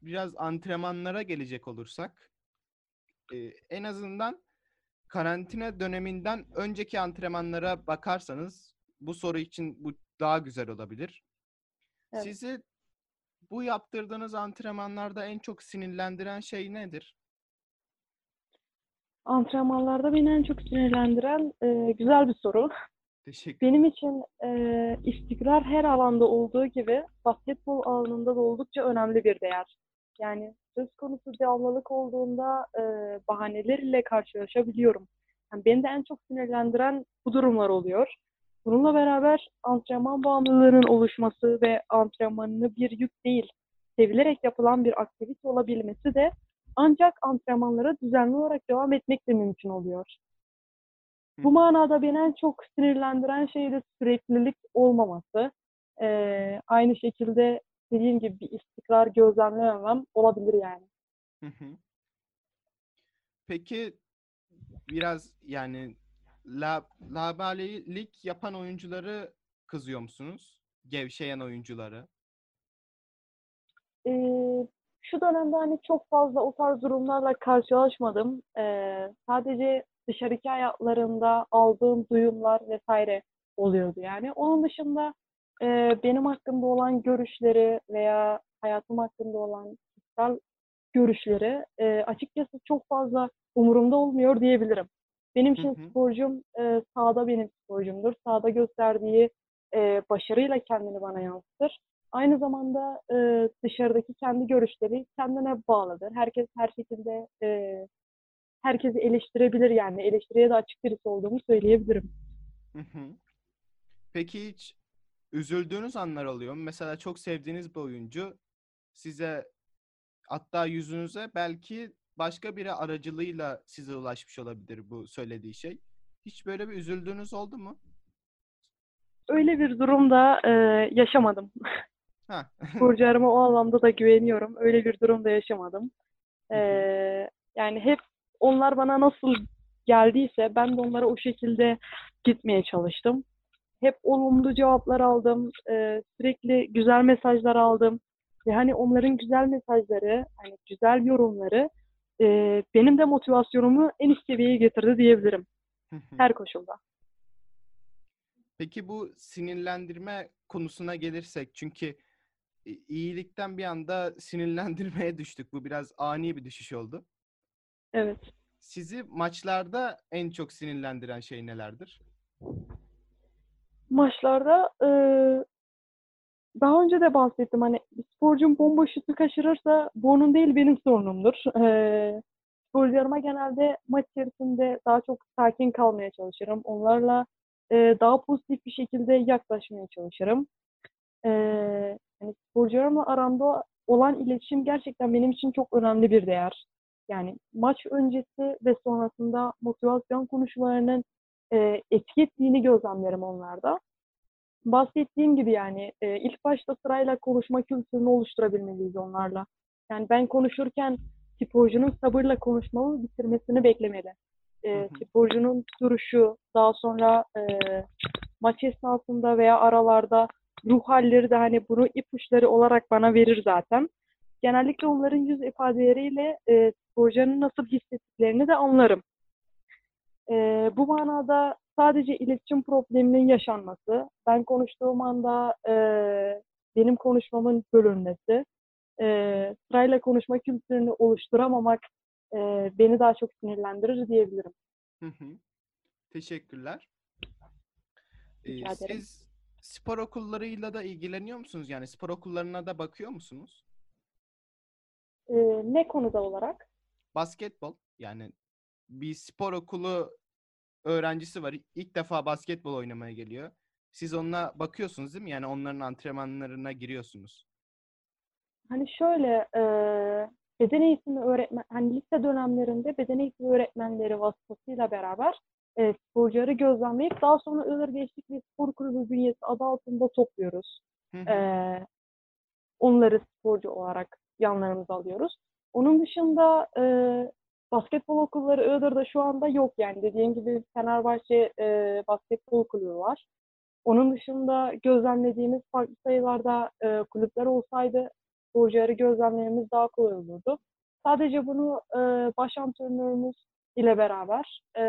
biraz antrenmanlara gelecek olursak e, en azından karantina döneminden önceki antrenmanlara bakarsanız bu soru için bu daha güzel olabilir. Evet. Sizi bu yaptırdığınız antrenmanlarda en çok sinirlendiren şey nedir? Antrenmanlarda beni en çok sinirlendiren e, güzel bir soru. Teşekkür Benim için e, istikrar her alanda olduğu gibi basketbol alanında da oldukça önemli bir değer. Yani söz konusu devamlılık olduğunda e, bahaneler ile karşılaşabiliyorum. Yani beni de en çok sinirlendiren bu durumlar oluyor. Bununla beraber antrenman bağımlılığının oluşması ve antrenmanını bir yük değil, sevilerek yapılan bir aktivite olabilmesi de ancak antrenmanlara düzenli olarak devam etmekle mümkün oluyor. Bu manada beni en çok sinirlendiren şey de süreklilik olmaması. Ee, aynı şekilde dediğim gibi bir istikrar gözlemlememem olabilir yani. Peki biraz yani la, labalilik yapan oyuncuları kızıyor musunuz? Gevşeyen oyuncuları. Ee, şu dönemde hani çok fazla o tarz durumlarla karşılaşmadım. Ee, sadece dışarıki hayatlarında aldığım duyumlar vesaire oluyordu yani. Onun dışında e, benim hakkında olan görüşleri veya hayatım hakkında olan kişisel görüşleri e, açıkçası çok fazla umurumda olmuyor diyebilirim. Benim için hı hı. sporcum e, sahada benim sporcumdur. Sahada gösterdiği e, başarıyla kendini bana yansıtır. Aynı zamanda e, dışarıdaki kendi görüşleri kendine bağlıdır. Herkes her şekilde e, herkesi eleştirebilir yani. Eleştiriye de açık birisi olduğumu söyleyebilirim. Hı hı. Peki hiç üzüldüğünüz anlar oluyor mu? Mesela çok sevdiğiniz bir oyuncu size hatta yüzünüze belki başka biri aracılığıyla size ulaşmış olabilir bu söylediği şey. Hiç böyle bir üzüldüğünüz oldu mu? Öyle bir durumda e, yaşamadım. Burcularıma o anlamda da güveniyorum. Öyle bir durumda yaşamadım. E, yani hep onlar bana nasıl geldiyse ben de onlara o şekilde gitmeye çalıştım. Hep olumlu cevaplar aldım. E, sürekli güzel mesajlar aldım. Ve hani onların güzel mesajları, hani güzel yorumları e, benim de motivasyonumu en üst seviyeye getirdi diyebilirim. Her koşulda. Peki bu sinirlendirme konusuna gelirsek çünkü iyilikten bir anda sinirlendirmeye düştük. Bu biraz ani bir düşüş oldu. Evet. Sizi maçlarda en çok sinirlendiren şey nelerdir? Maçlarda e, daha önce de bahsettim hani sporcum bomba şutu kaçırırsa bu onun değil benim sorunumdur. E, sporcularıma genelde maç içerisinde daha çok sakin kalmaya çalışırım. Onlarla e, daha pozitif bir şekilde yaklaşmaya çalışırım. E, hani sporcularımla aramda olan iletişim gerçekten benim için çok önemli bir değer. Yani maç öncesi ve sonrasında motivasyon konuşmalarının e, etki ettiğini gözlemlerim onlarda. Bahsettiğim gibi yani e, ilk başta sırayla konuşma kültürünü oluşturabilmeliyiz onlarla. Yani ben konuşurken sporcunun sabırla konuşmamı bitirmesini beklemeli. E, sporcunun duruşu, daha sonra e, maç esnasında veya aralarda ruh halleri de hani bunu ipuçları olarak bana verir zaten. Genellikle onların yüz ifadeleriyle e, sporcunun nasıl hissettiklerini de anlarım. E, bu manada sadece iletişim probleminin yaşanması, ben konuştuğum anda e, benim konuşmamın bölünmesi, e, sırayla konuşma kültürünü oluşturamamak e, beni daha çok sinirlendirir diyebilirim. Hı hı. Teşekkürler. Ee, siz spor okullarıyla da ilgileniyor musunuz? Yani spor okullarına da bakıyor musunuz? Ee, ne konuda olarak? Basketbol. Yani bir spor okulu öğrencisi var. İlk defa basketbol oynamaya geliyor. Siz onunla bakıyorsunuz değil mi? Yani onların antrenmanlarına giriyorsunuz. Hani şöyle e, beden eğitimi öğretmen, hani lise dönemlerinde beden eğitimi öğretmenleri vasıtasıyla beraber e, sporcuları gözlemleyip daha sonra Iğdır Gençlik ve Spor Kulübü bünyesi adı altında topluyoruz. E, onları sporcu olarak yanlarımıza alıyoruz. Onun dışında e, basketbol okulları Iğdır'da şu anda yok yani. Dediğim gibi Fenerbahçe e, basketbol kulübü var. Onun dışında gözlemlediğimiz farklı sayılarda e, kulüpler olsaydı sporcuları gözlemlememiz daha kolay olurdu. Sadece bunu e, baş antrenörümüz ile beraber e,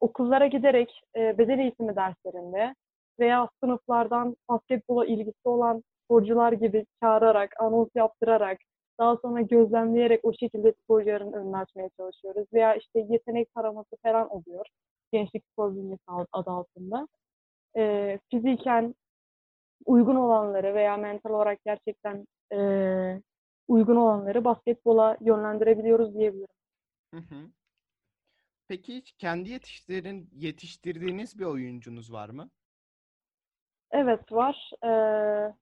okullara giderek e, beden eğitimi derslerinde veya sınıflardan basketbola ilgisi olan sporcular gibi çağırarak, anons yaptırarak, daha sonra gözlemleyerek o şekilde sporcuların önünü açmaya çalışıyoruz. Veya işte yetenek taraması falan oluyor. Gençlik Spor Bünyesi adı altında. E, fiziken uygun olanları veya mental olarak gerçekten e, uygun olanları basketbola yönlendirebiliyoruz diyebilirim. Hı hı. Peki hiç kendi yetiştirin, yetiştirdiğiniz bir oyuncunuz var mı? Evet var. Ee,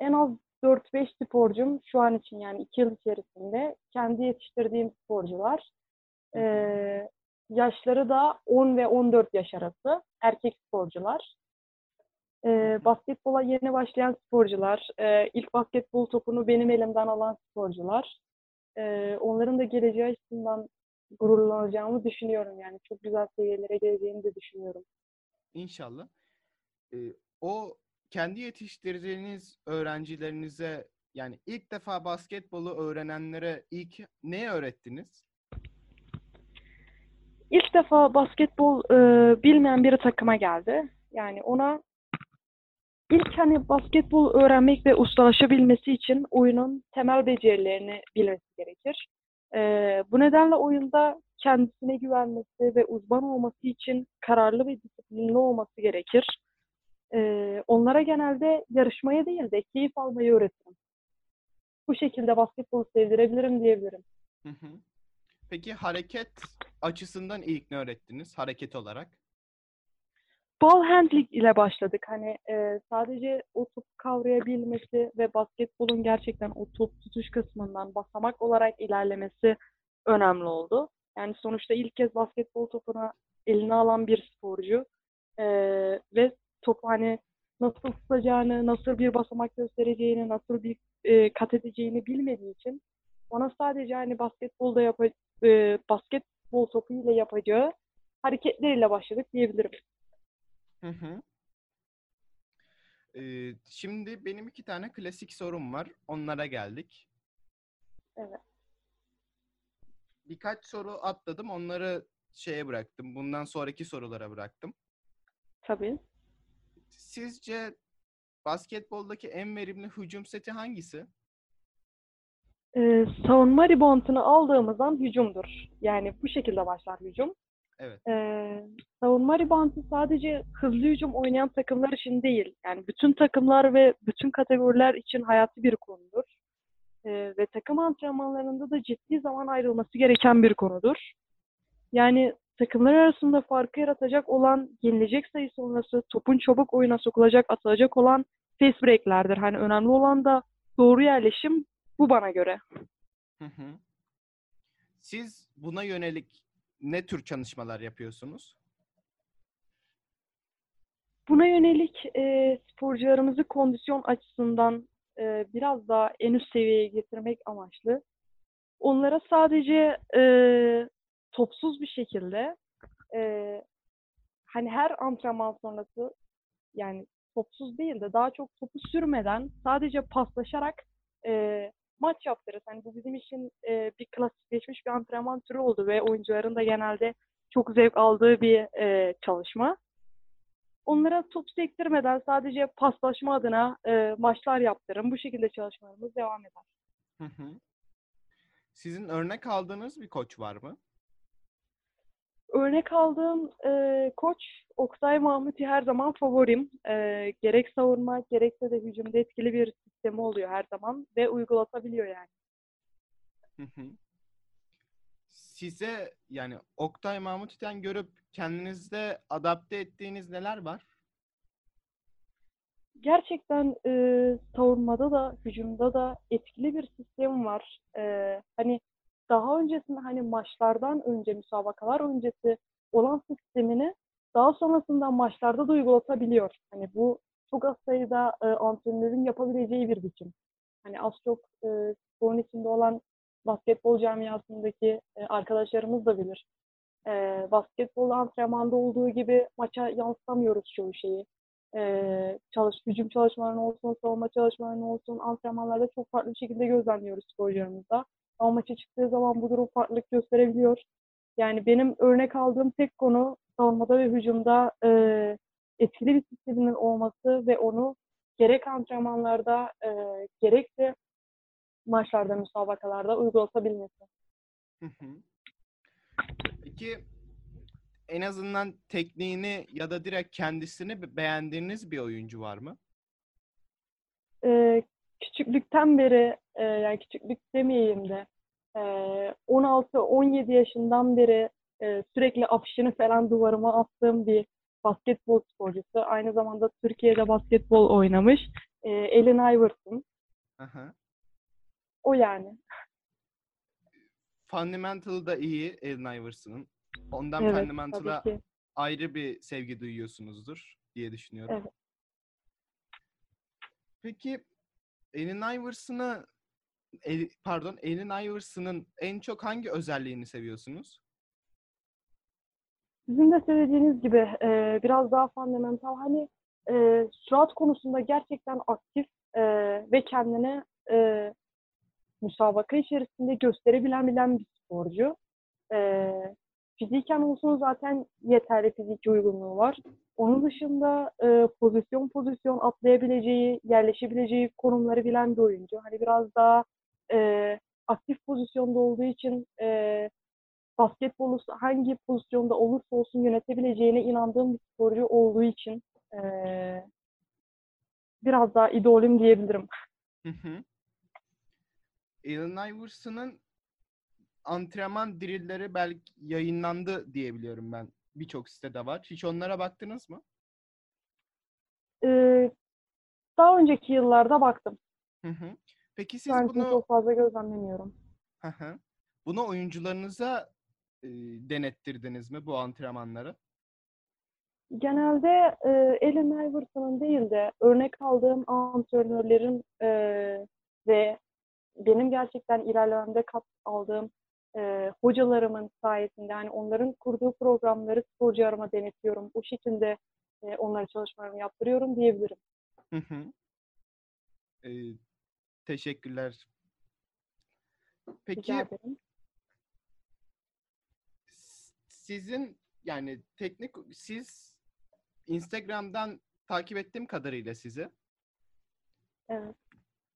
en az 4-5 sporcum şu an için yani 2 yıl içerisinde kendi yetiştirdiğim sporcular. Ee, yaşları da 10 ve 14 yaş arası erkek sporcular. Ee, basketbola yeni başlayan sporcular, e, ilk basketbol topunu benim elimden alan sporcular. E, onların da geleceği açısından gururlanacağımı düşünüyorum yani. Çok güzel seviyelere geleceğini de düşünüyorum. İnşallah. Ee, o kendi yetiştirdiğiniz öğrencilerinize yani ilk defa basketbolu öğrenenlere ilk ne öğrettiniz? İlk defa basketbol e, bilmeyen biri takıma geldi. Yani ona ilk hani basketbol öğrenmek ve ustalaşabilmesi için oyunun temel becerilerini bilmesi gerekir. E, bu nedenle oyunda kendisine güvenmesi ve uzman olması için kararlı ve disiplinli olması gerekir. E, onlara genelde yarışmaya değil de keyif almayı öğretirim. Bu şekilde basketbolu sevdirebilirim diyebilirim. Hı hı. Peki hareket açısından ilk ne öğrettiniz hareket olarak? Ball handling ile başladık. Hani e, sadece o topu kavrayabilmesi ve basketbolun gerçekten o top tutuş kısmından basamak olarak ilerlemesi önemli oldu. Yani sonuçta ilk kez basketbol topuna eline alan bir sporcu e, ve topu hani nasıl tutacağını, nasıl bir basamak göstereceğini, nasıl bir e, kat edeceğini bilmediği için bana sadece hani basketbolda yap e, basketbol topu ile yapacağı hareketleriyle başladık diyebilirim. Hı hı. Ee, şimdi benim iki tane klasik sorum var. Onlara geldik. Evet. Birkaç soru atladım. Onları şeye bıraktım. Bundan sonraki sorulara bıraktım. Tabii. Sizce basketboldaki en verimli hücum seti hangisi? Ee, savunma reboundını aldığımız an hücumdur. Yani bu şekilde başlar hücum. Evet. Ee, savunma reboundu sadece hızlı hücum oynayan takımlar için değil. Yani bütün takımlar ve bütün kategoriler için hayati bir konudur. Ee, ve takım antrenmanlarında da ciddi zaman ayrılması gereken bir konudur. Yani takımlar arasında farkı yaratacak olan yenilecek sayı sonrası topun çabuk oyuna sokulacak, atılacak olan fast break'lerdir. Hani önemli olan da doğru yerleşim bu bana göre. Hı hı. Siz buna yönelik ne tür çalışmalar yapıyorsunuz? Buna yönelik e, sporcularımızı kondisyon açısından e, biraz daha en üst seviyeye getirmek amaçlı. Onlara sadece e, topsuz bir şekilde e, hani her antrenman sonrası yani topsuz değil de daha çok topu sürmeden sadece paslaşarak e, maç yaptırırız. Hani bu bizim için e, bir klasikleşmiş bir antrenman türü oldu ve oyuncuların da genelde çok zevk aldığı bir e, çalışma. Onlara top sektirmeden sadece paslaşma adına e, maçlar yaptırırım. Bu şekilde çalışmalarımız devam eder. Hı hı. Sizin örnek aldığınız bir koç var mı? Örnek aldığım e, koç Oktay Mahmuti her zaman favorim. E, gerek savunma gerekse de hücumda etkili bir sistemi oluyor her zaman ve uygulatabiliyor yani. Hı hı. Size yani Oktay Mahmuti'den görüp kendinizde adapte ettiğiniz neler var? Gerçekten e, savunmada da hücumda da etkili bir sistem var. E, hani daha öncesinde hani maçlardan önce müsabakalar öncesi olan sistemini daha sonrasında maçlarda da uygulatabiliyor. Hani bu çok az sayıda e, antrenörün yapabileceği bir biçim. Hani az çok e, sporun içinde olan basketbol camiasındaki e, arkadaşlarımız da bilir. E, basketbol antrenmanda olduğu gibi maça yansıtamıyoruz çoğu şeyi. E, çalış, hücum çalışmalarını olsun, savunma çalışmalarını olsun antrenmanlarda çok farklı bir şekilde gözlemliyoruz sporcularımızda. Ama maça çıktığı zaman bu durum farklılık gösterebiliyor. Yani benim örnek aldığım tek konu savunmada ve hücumda e, etkili bir sisteminin olması ve onu gerek antrenmanlarda e, gerek de maçlarda, müsabakalarda uygulatabilmesi. Hı hı. Peki en azından tekniğini ya da direkt kendisini be- beğendiğiniz bir oyuncu var mı? E, küçüklükten beri, e, yani küçüklük demeyeyim de, e, 16-17 yaşından beri e, sürekli afişini falan duvarıma attığım bir basketbol sporcusu. Aynı zamanda Türkiye'de basketbol oynamış. E, Allen Iverson. Hı. O yani. Fundamental da iyi Allen Iverson'ın. Ondan Evet, Fundamental'a ayrı bir sevgi duyuyorsunuzdur diye düşünüyorum. Evet. Peki Allen Iverson'ı El- pardon Allen Iverson'ın en çok hangi özelliğini seviyorsunuz? Sizin de söylediğiniz gibi e, biraz daha fundamental hani e, sürat konusunda gerçekten aktif e, ve kendini e, müsabaka içerisinde gösterebilen bilen bir sporcu. E, fiziken olsun zaten yeterli fiziki uygunluğu var. Onun dışında e, pozisyon pozisyon atlayabileceği, yerleşebileceği konumları bilen bir oyuncu. Hani biraz daha e, aktif pozisyonda olduğu için e, basketbolu hangi pozisyonda olursa olsun yönetebileceğine inandığım bir sporcu olduğu için eee, biraz daha idolüm diyebilirim. Hı Iverson'ın antrenman drillleri belki yayınlandı diyebiliyorum ben. Birçok sitede var. Hiç onlara baktınız mı? Eee, daha önceki yıllarda baktım. Hı hı. Peki siz için bunu çok fazla gözlemlemiyorum. Hı hı. Bunu oyuncularınıza e, denettirdiniz mi bu antrenmanları? Genelde eee Allen Iverson'ın değil de örnek aldığım antrenörlerin eee, ve benim gerçekten ilerlememde kat aldığım eee, hocalarımın sayesinde yani onların kurduğu programları sporcularıma denetiyorum. O şekilde e, onlara çalışmalarını yaptırıyorum diyebilirim. Hı hı. Ee, teşekkürler. Peki sizin yani teknik siz Instagram'dan takip ettiğim kadarıyla sizi Evet.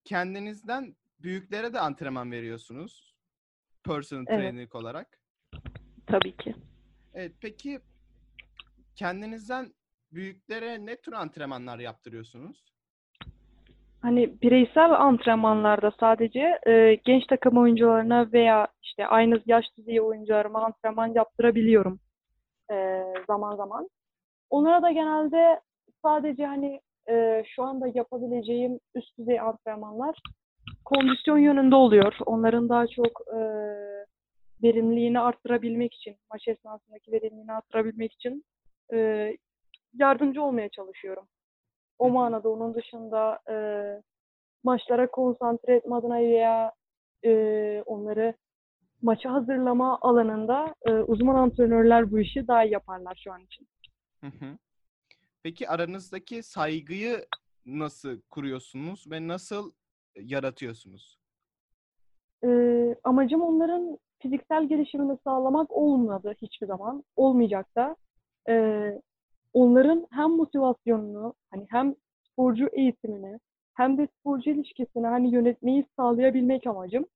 kendinizden büyüklere de antrenman veriyorsunuz. Personal Evet. trainer olarak. Tabii ki. Evet, peki kendinizden büyüklere ne tür antrenmanlar yaptırıyorsunuz? Hani bireysel antrenmanlarda sadece e, genç takım oyuncularına veya işte aynı yaş düzeyi oyuncularıma antrenman yaptırabiliyorum e, zaman zaman. Onlara da genelde sadece hani e, şu anda yapabileceğim üst düzey antrenmanlar kondisyon yönünde oluyor. Onların daha çok e, verimliliğini arttırabilmek için, maç esnasındaki verimliliğini arttırabilmek için e, yardımcı olmaya çalışıyorum. O manada onun dışında e, maçlara konsantre etme adına veya e, onları maça hazırlama alanında e, uzman antrenörler bu işi daha iyi yaparlar şu an için. Hı hı. Peki aranızdaki saygıyı nasıl kuruyorsunuz ve nasıl yaratıyorsunuz? E, amacım onların fiziksel gelişimini sağlamak olmadı hiçbir zaman. Olmayacak da. E, onların hem motivasyonunu, hani hem sporcu eğitimini, hem de sporcu ilişkisini hani yönetmeyi sağlayabilmek amacım.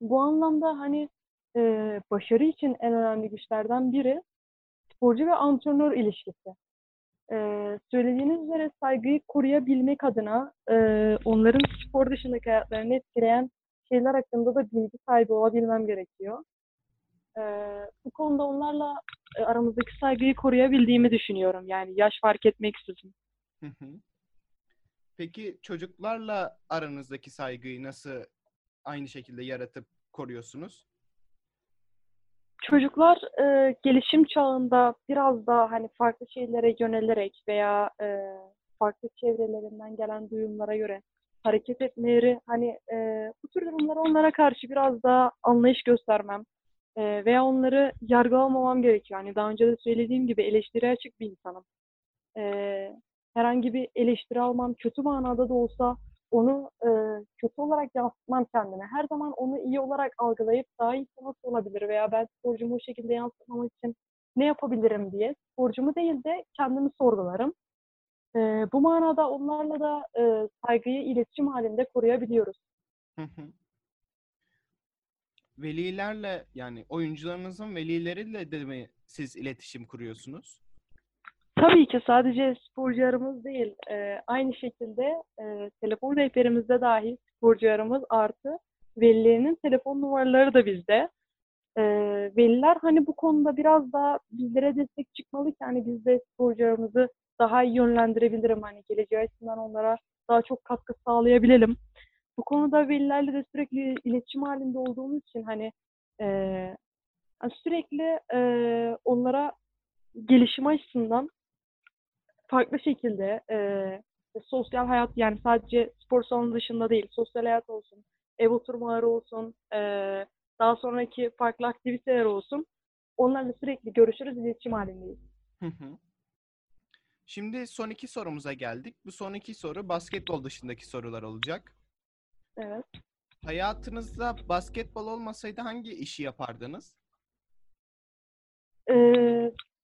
Bu anlamda hani e, başarı için en önemli güçlerden biri sporcu ve antrenör ilişkisi. E, söylediğiniz üzere saygıyı koruyabilmek adına e, onların spor dışındaki hayatlarını etkileyen şeyler hakkında da bilgi sahibi olabilmem gerekiyor. E, bu konuda onlarla e, aramızdaki saygıyı koruyabildiğimi düşünüyorum. Yani yaş fark etmeksizin. Peki çocuklarla aranızdaki saygıyı nasıl aynı şekilde yaratıp koruyorsunuz? Çocuklar e, gelişim çağında biraz daha hani farklı şeylere yönelerek veya e, farklı çevrelerinden gelen duyumlara göre hareket etmeleri hani e, bu tür durumlara onlara karşı biraz daha anlayış göstermem e, veya onları yargılamamam gerekiyor. Hani daha önce de söylediğim gibi eleştiri açık bir insanım. E, herhangi bir eleştiri almam kötü manada da olsa onu e, kötü olarak yansıtmam kendime. Her zaman onu iyi olarak algılayıp daha iyi nasıl olabilir veya ben sporcumu o şekilde yansıtmamak için ne yapabilirim diye sporcumu değil de kendimi sorgularım. E, bu manada onlarla da e, saygıyı iletişim halinde koruyabiliyoruz. Velilerle yani oyuncularınızın velileriyle de mi siz iletişim kuruyorsunuz? Tabii ki sadece sporcularımız değil, e, aynı şekilde e, telefon rehberimizde dahi sporcularımız artı velilerinin telefon numaraları da bizde. E, veliler hani bu konuda biraz daha bizlere destek çıkmalı ki hani biz de sporcularımızı daha iyi yönlendirebilirim. Hani geleceği açısından onlara daha çok katkı sağlayabilelim. Bu konuda velilerle de sürekli iletişim halinde olduğumuz için hani e, sürekli e, onlara gelişim açısından farklı şekilde e, sosyal hayat yani sadece spor salonu dışında değil, sosyal hayat olsun, ev oturmaları olsun, e, daha sonraki farklı aktiviteler olsun. Onlarla sürekli görüşürüz, iletişim halindeyiz. Hı hı. Şimdi son iki sorumuza geldik. Bu son iki soru basketbol dışındaki sorular olacak. Evet. Hayatınızda basketbol olmasaydı hangi işi yapardınız? E,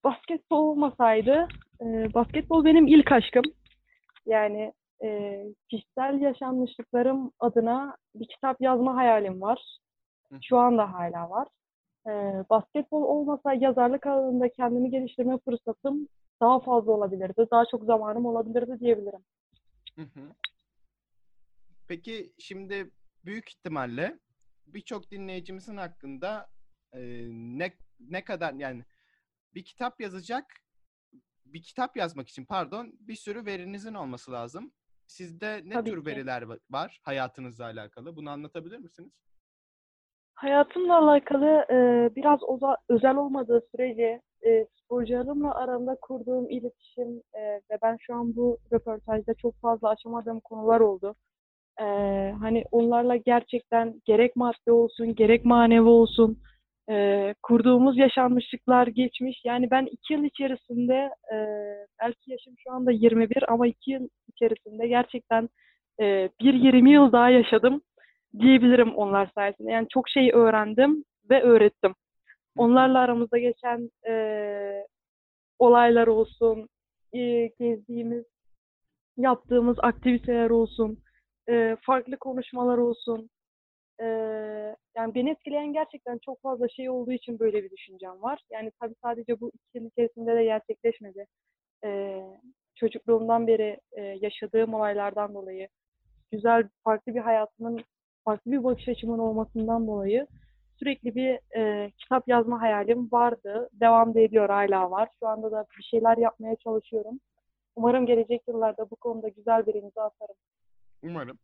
basketbol olmasaydı, e, basketbol benim ilk aşkım. Yani e, kişisel yaşanmışlıklarım adına bir kitap yazma hayalim var. Şu anda hala var. E, basketbol olmasa yazarlık alanında kendimi geliştirme fırsatım daha fazla olabilirdi. Daha çok zamanım olabilirdi diyebilirim. Hı hı. Peki şimdi büyük ihtimalle birçok dinleyicimizin hakkında e, ne ne kadar yani bir kitap yazacak bir kitap yazmak için pardon bir sürü verinizin olması lazım. Sizde ne Tabii tür ki. veriler va- var hayatınızla alakalı? Bunu anlatabilir misiniz? Hayatımla alakalı e, biraz oza- özel olmadığı sürece e, sporcularımla aramda kurduğum iletişim e, ve ben şu an bu röportajda çok fazla açamadığım konular oldu. E, hani onlarla gerçekten gerek madde olsun, gerek manevi olsun e, kurduğumuz yaşanmışlıklar geçmiş. Yani ben iki yıl içerisinde e, belki yaşım şu anda 21 ama iki yıl içerisinde gerçekten e, bir 20 yıl daha yaşadım diyebilirim onlar sayesinde. Yani çok şey öğrendim ve öğrettim. Onlarla aramızda geçen e, olaylar olsun, e, gezdiğimiz, yaptığımız aktiviteler olsun, e, farklı konuşmalar olsun. E, yani beni etkileyen gerçekten çok fazla şey olduğu için böyle bir düşüncem var. Yani tabii sadece bu iki yıl içerisinde de gerçekleşmedi. E, çocukluğumdan beri e, yaşadığım olaylardan dolayı, güzel, farklı bir hayatımın, farklı bir bakış açımın olmasından dolayı sürekli bir e, kitap yazma hayalim vardı. Devam da ediyor, hala var. Şu anda da bir şeyler yapmaya çalışıyorum. Umarım gelecek yıllarda bu konuda güzel bir imza atarım. Umarım.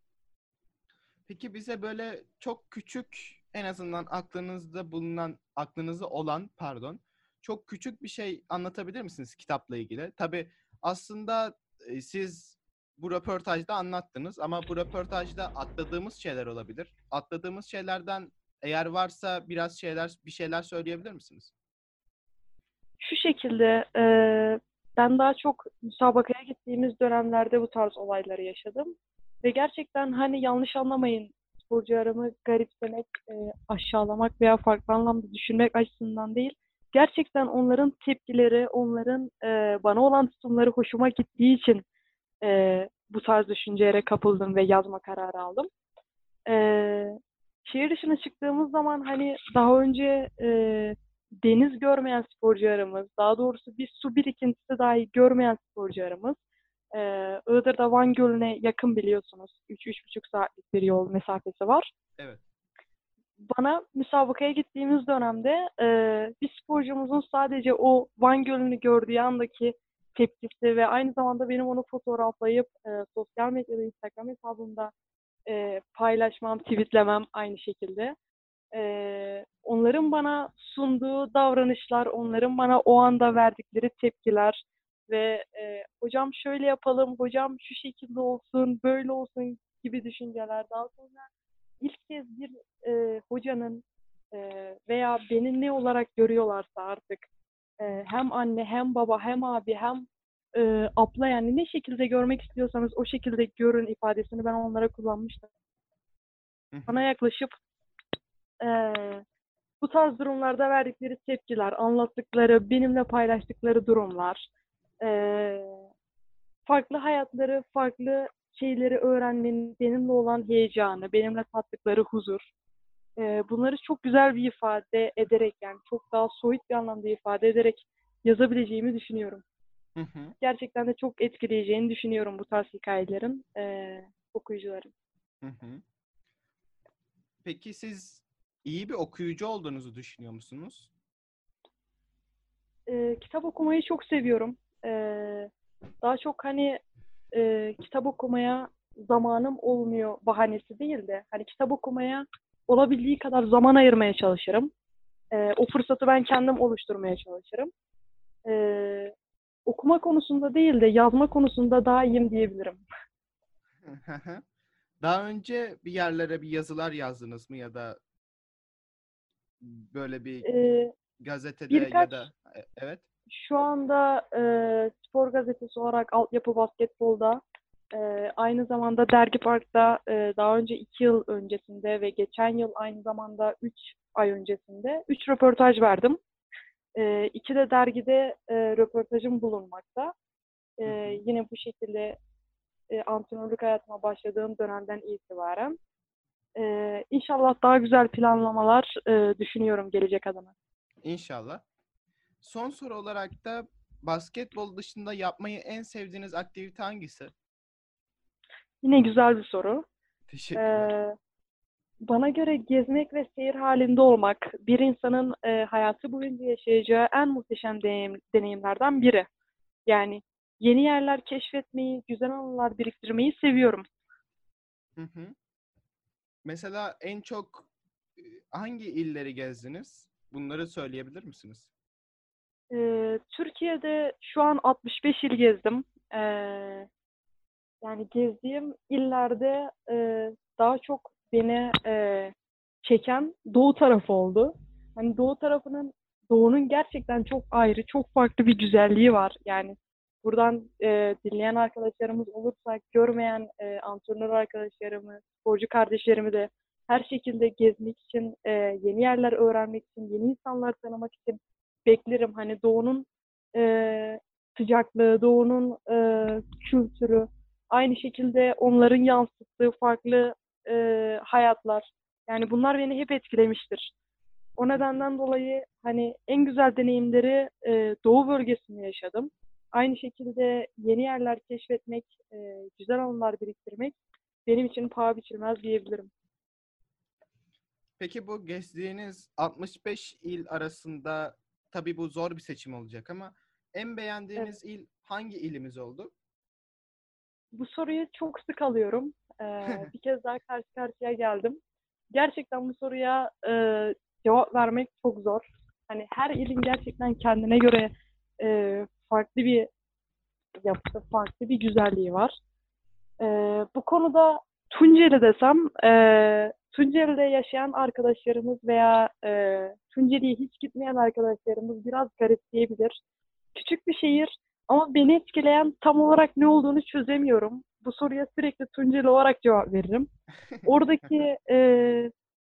Peki bize böyle çok küçük en azından aklınızda bulunan, aklınızda olan pardon, çok küçük bir şey anlatabilir misiniz kitapla ilgili? Tabii aslında e, siz bu röportajda anlattınız ama bu röportajda atladığımız şeyler olabilir. Atladığımız şeylerden eğer varsa biraz şeyler bir şeyler söyleyebilir misiniz? Şu şekilde e, ben daha çok müsabakaya gittiğimiz dönemlerde bu tarz olayları yaşadım. Ve gerçekten hani yanlış anlamayın sporcularımı garipsemek, e, aşağılamak veya farklı anlamda düşünmek açısından değil. Gerçekten onların tepkileri, onların e, bana olan tutumları hoşuma gittiği için e, bu tarz düşüncelere kapıldım ve yazma kararı aldım. E, şehir dışına çıktığımız zaman hani daha önce e, deniz görmeyen sporcularımız, daha doğrusu bir su birikintisi dahi görmeyen sporcularımız, e, Iğdır'da Van Gölü'ne yakın biliyorsunuz. 3-3,5 saatlik bir yol mesafesi var. Evet. Bana müsabakaya gittiğimiz dönemde e, bir sporcumuzun sadece o Van Gölü'nü gördüğü andaki tepkisi ve aynı zamanda benim onu fotoğraflayıp e, sosyal medyada Instagram hesabımda e, paylaşmam, tweetlemem aynı şekilde. E, onların bana sunduğu davranışlar, onların bana o anda verdikleri tepkiler ve e, hocam şöyle yapalım, hocam şu şekilde olsun, böyle olsun gibi düşünceler. Daha sonra ilk kez bir e, hocanın e, veya beni ne olarak görüyorlarsa artık e, hem anne hem baba hem abi hem e, abla yani ne şekilde görmek istiyorsanız o şekilde görün ifadesini ben onlara kullanmıştım. Bana yaklaşıp e, bu tarz durumlarda verdikleri tepkiler, anlattıkları, benimle paylaştıkları durumlar, e, farklı hayatları, farklı şeyleri öğrenmenin benimle olan heyecanı, benimle tattıkları huzur, e, bunları çok güzel bir ifade ederek yani çok daha soyut bir anlamda ifade ederek yazabileceğimi düşünüyorum. Hı hı. Gerçekten de çok etkileyeceğini düşünüyorum bu tarz hikayelerin e, okuyucuların. Hı hı. Peki siz iyi bir okuyucu olduğunuzu düşünüyor musunuz? E, kitap okumayı çok seviyorum. E, daha çok hani e, kitap okumaya zamanım olmuyor bahanesi değil de hani kitap okumaya olabildiği kadar zaman ayırmaya çalışırım. E, o fırsatı ben kendim oluşturmaya çalışırım. E, okuma konusunda değil de yazma konusunda daha iyiyim diyebilirim. Daha önce bir yerlere bir yazılar yazdınız mı ya da böyle bir Ee, gazetede ya birkaç- da E- evet. Şu anda e, spor gazetesi olarak altyapı basketbolda e, aynı zamanda Dergi Park'ta e, daha önce iki yıl öncesinde ve geçen yıl aynı zamanda üç ay öncesinde üç röportaj verdim. E, iki de dergide e, röportajım bulunmakta. E, yine bu şekilde e, antrenörlük hayatıma başladığım dönemden itibaren. E, inşallah daha güzel planlamalar e, düşünüyorum gelecek adına. İnşallah. Son soru olarak da basketbol dışında yapmayı en sevdiğiniz aktivite hangisi? Yine güzel bir soru. Teşekkürler. Ee, bana göre gezmek ve seyir halinde olmak bir insanın e, hayatı boyunca yaşayacağı en muhteşem deneyim, deneyimlerden biri. Yani yeni yerler keşfetmeyi, güzel anılar biriktirmeyi seviyorum. Hı hı. Mesela en çok e, hangi illeri gezdiniz? Bunları söyleyebilir misiniz? Ee, Türkiye'de şu an 65 il gezdim. Ee, yani gezdiğim illerde e, daha çok beni e, çeken doğu tarafı oldu. Hani doğu tarafının doğunun gerçekten çok ayrı, çok farklı bir güzelliği var. Yani buradan e, dinleyen arkadaşlarımız olursa görmeyen e, antrenör arkadaşlarımı, sporcu kardeşlerimi de her şekilde gezmek için, e, yeni yerler öğrenmek için, yeni insanlar tanımak için beklerim. Hani doğunun e, sıcaklığı, doğunun e, kültürü, aynı şekilde onların yansıttığı farklı e, hayatlar. Yani bunlar beni hep etkilemiştir. O nedenden dolayı hani en güzel deneyimleri e, Doğu bölgesinde yaşadım. Aynı şekilde yeni yerler keşfetmek, e, güzel anılar biriktirmek benim için paha biçilmez diyebilirim. Peki bu gezdiğiniz 65 il arasında tabii bu zor bir seçim olacak ama en beğendiğiniz il hangi ilimiz oldu? Bu soruyu çok sık alıyorum. Ee, bir kez daha karşı karşıya geldim. Gerçekten bu soruya e, cevap vermek çok zor. Hani her ilin gerçekten kendine göre e, farklı bir yapısı, farklı bir güzelliği var. E, bu konuda Tunceli desem, e, Tunceli'de yaşayan arkadaşlarımız veya e, Tunceli'ye hiç gitmeyen arkadaşlarımız biraz garipleyebilir. Küçük bir şehir ama beni etkileyen tam olarak ne olduğunu çözemiyorum. Bu soruya sürekli Tunceli olarak cevap veririm. Oradaki e,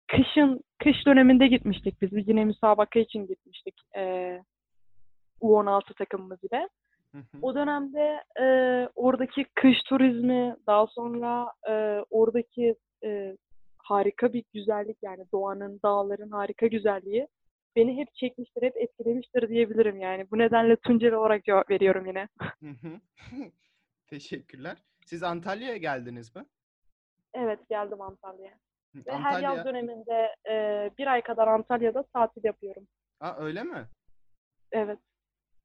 kışın, kış döneminde gitmiştik biz. Yine müsabaka için gitmiştik. E, U16 takımımız ile. O dönemde e, oradaki kış turizmi, daha sonra e, oradaki e, harika bir güzellik yani doğanın, dağların harika güzelliği beni hep çekmiştir, hep etkilemiştir diyebilirim yani. Bu nedenle Tunceli olarak cevap veriyorum yine. Teşekkürler. Siz Antalya'ya geldiniz mi? Evet geldim Antalya'ya. Ve Antalya... her yaz döneminde e, bir ay kadar Antalya'da tatil yapıyorum. Aa öyle mi? Evet.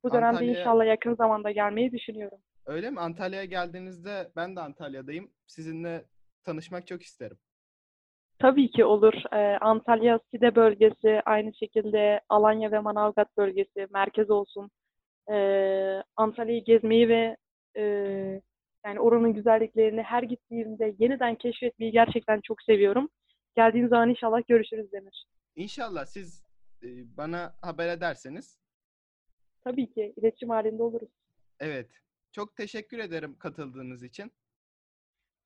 Bu dönemde Antalya... inşallah yakın zamanda gelmeyi düşünüyorum. Öyle mi? Antalya'ya geldiğinizde ben de Antalya'dayım. Sizinle tanışmak çok isterim. Tabii ki olur. Ee, Antalya Side bölgesi, aynı şekilde Alanya ve Manavgat bölgesi, merkez olsun. Ee, Antalya'yı gezmeyi ve e, yani oranın güzelliklerini her gittiğimde yeniden keşfetmeyi gerçekten çok seviyorum. Geldiğin zaman inşallah görüşürüz Demir. İnşallah siz e, bana haber ederseniz. Tabii ki iletişim halinde oluruz. Evet. Çok teşekkür ederim katıldığınız için.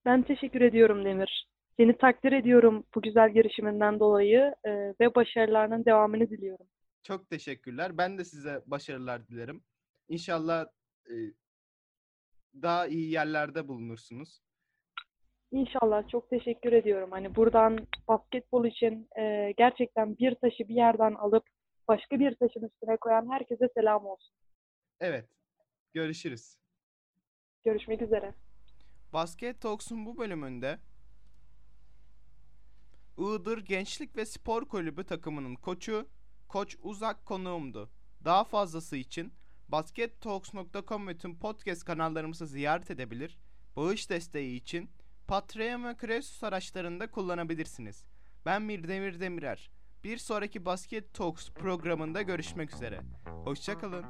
Ben teşekkür ediyorum Demir. Seni takdir ediyorum bu güzel girişiminden dolayı e, ve başarılarının devamını diliyorum. Çok teşekkürler. Ben de size başarılar dilerim. İnşallah e, daha iyi yerlerde bulunursunuz. İnşallah çok teşekkür ediyorum. Hani buradan basketbol için e, gerçekten bir taşı bir yerden alıp başka bir taşın üstüne koyan herkese selam olsun. Evet. Görüşürüz. Görüşmek üzere. Basket Talks'un bu bölümünde Iğdır Gençlik ve Spor Kulübü takımının koçu Koç Uzak konuğumdu. Daha fazlası için baskettalks.com ve tüm podcast kanallarımızı ziyaret edebilir, bağış desteği için Patreon ve Kresus araçlarında kullanabilirsiniz. Ben Mirdemir Demirer. Bir sonraki Basket Talks programında görüşmek üzere. Hoşçakalın.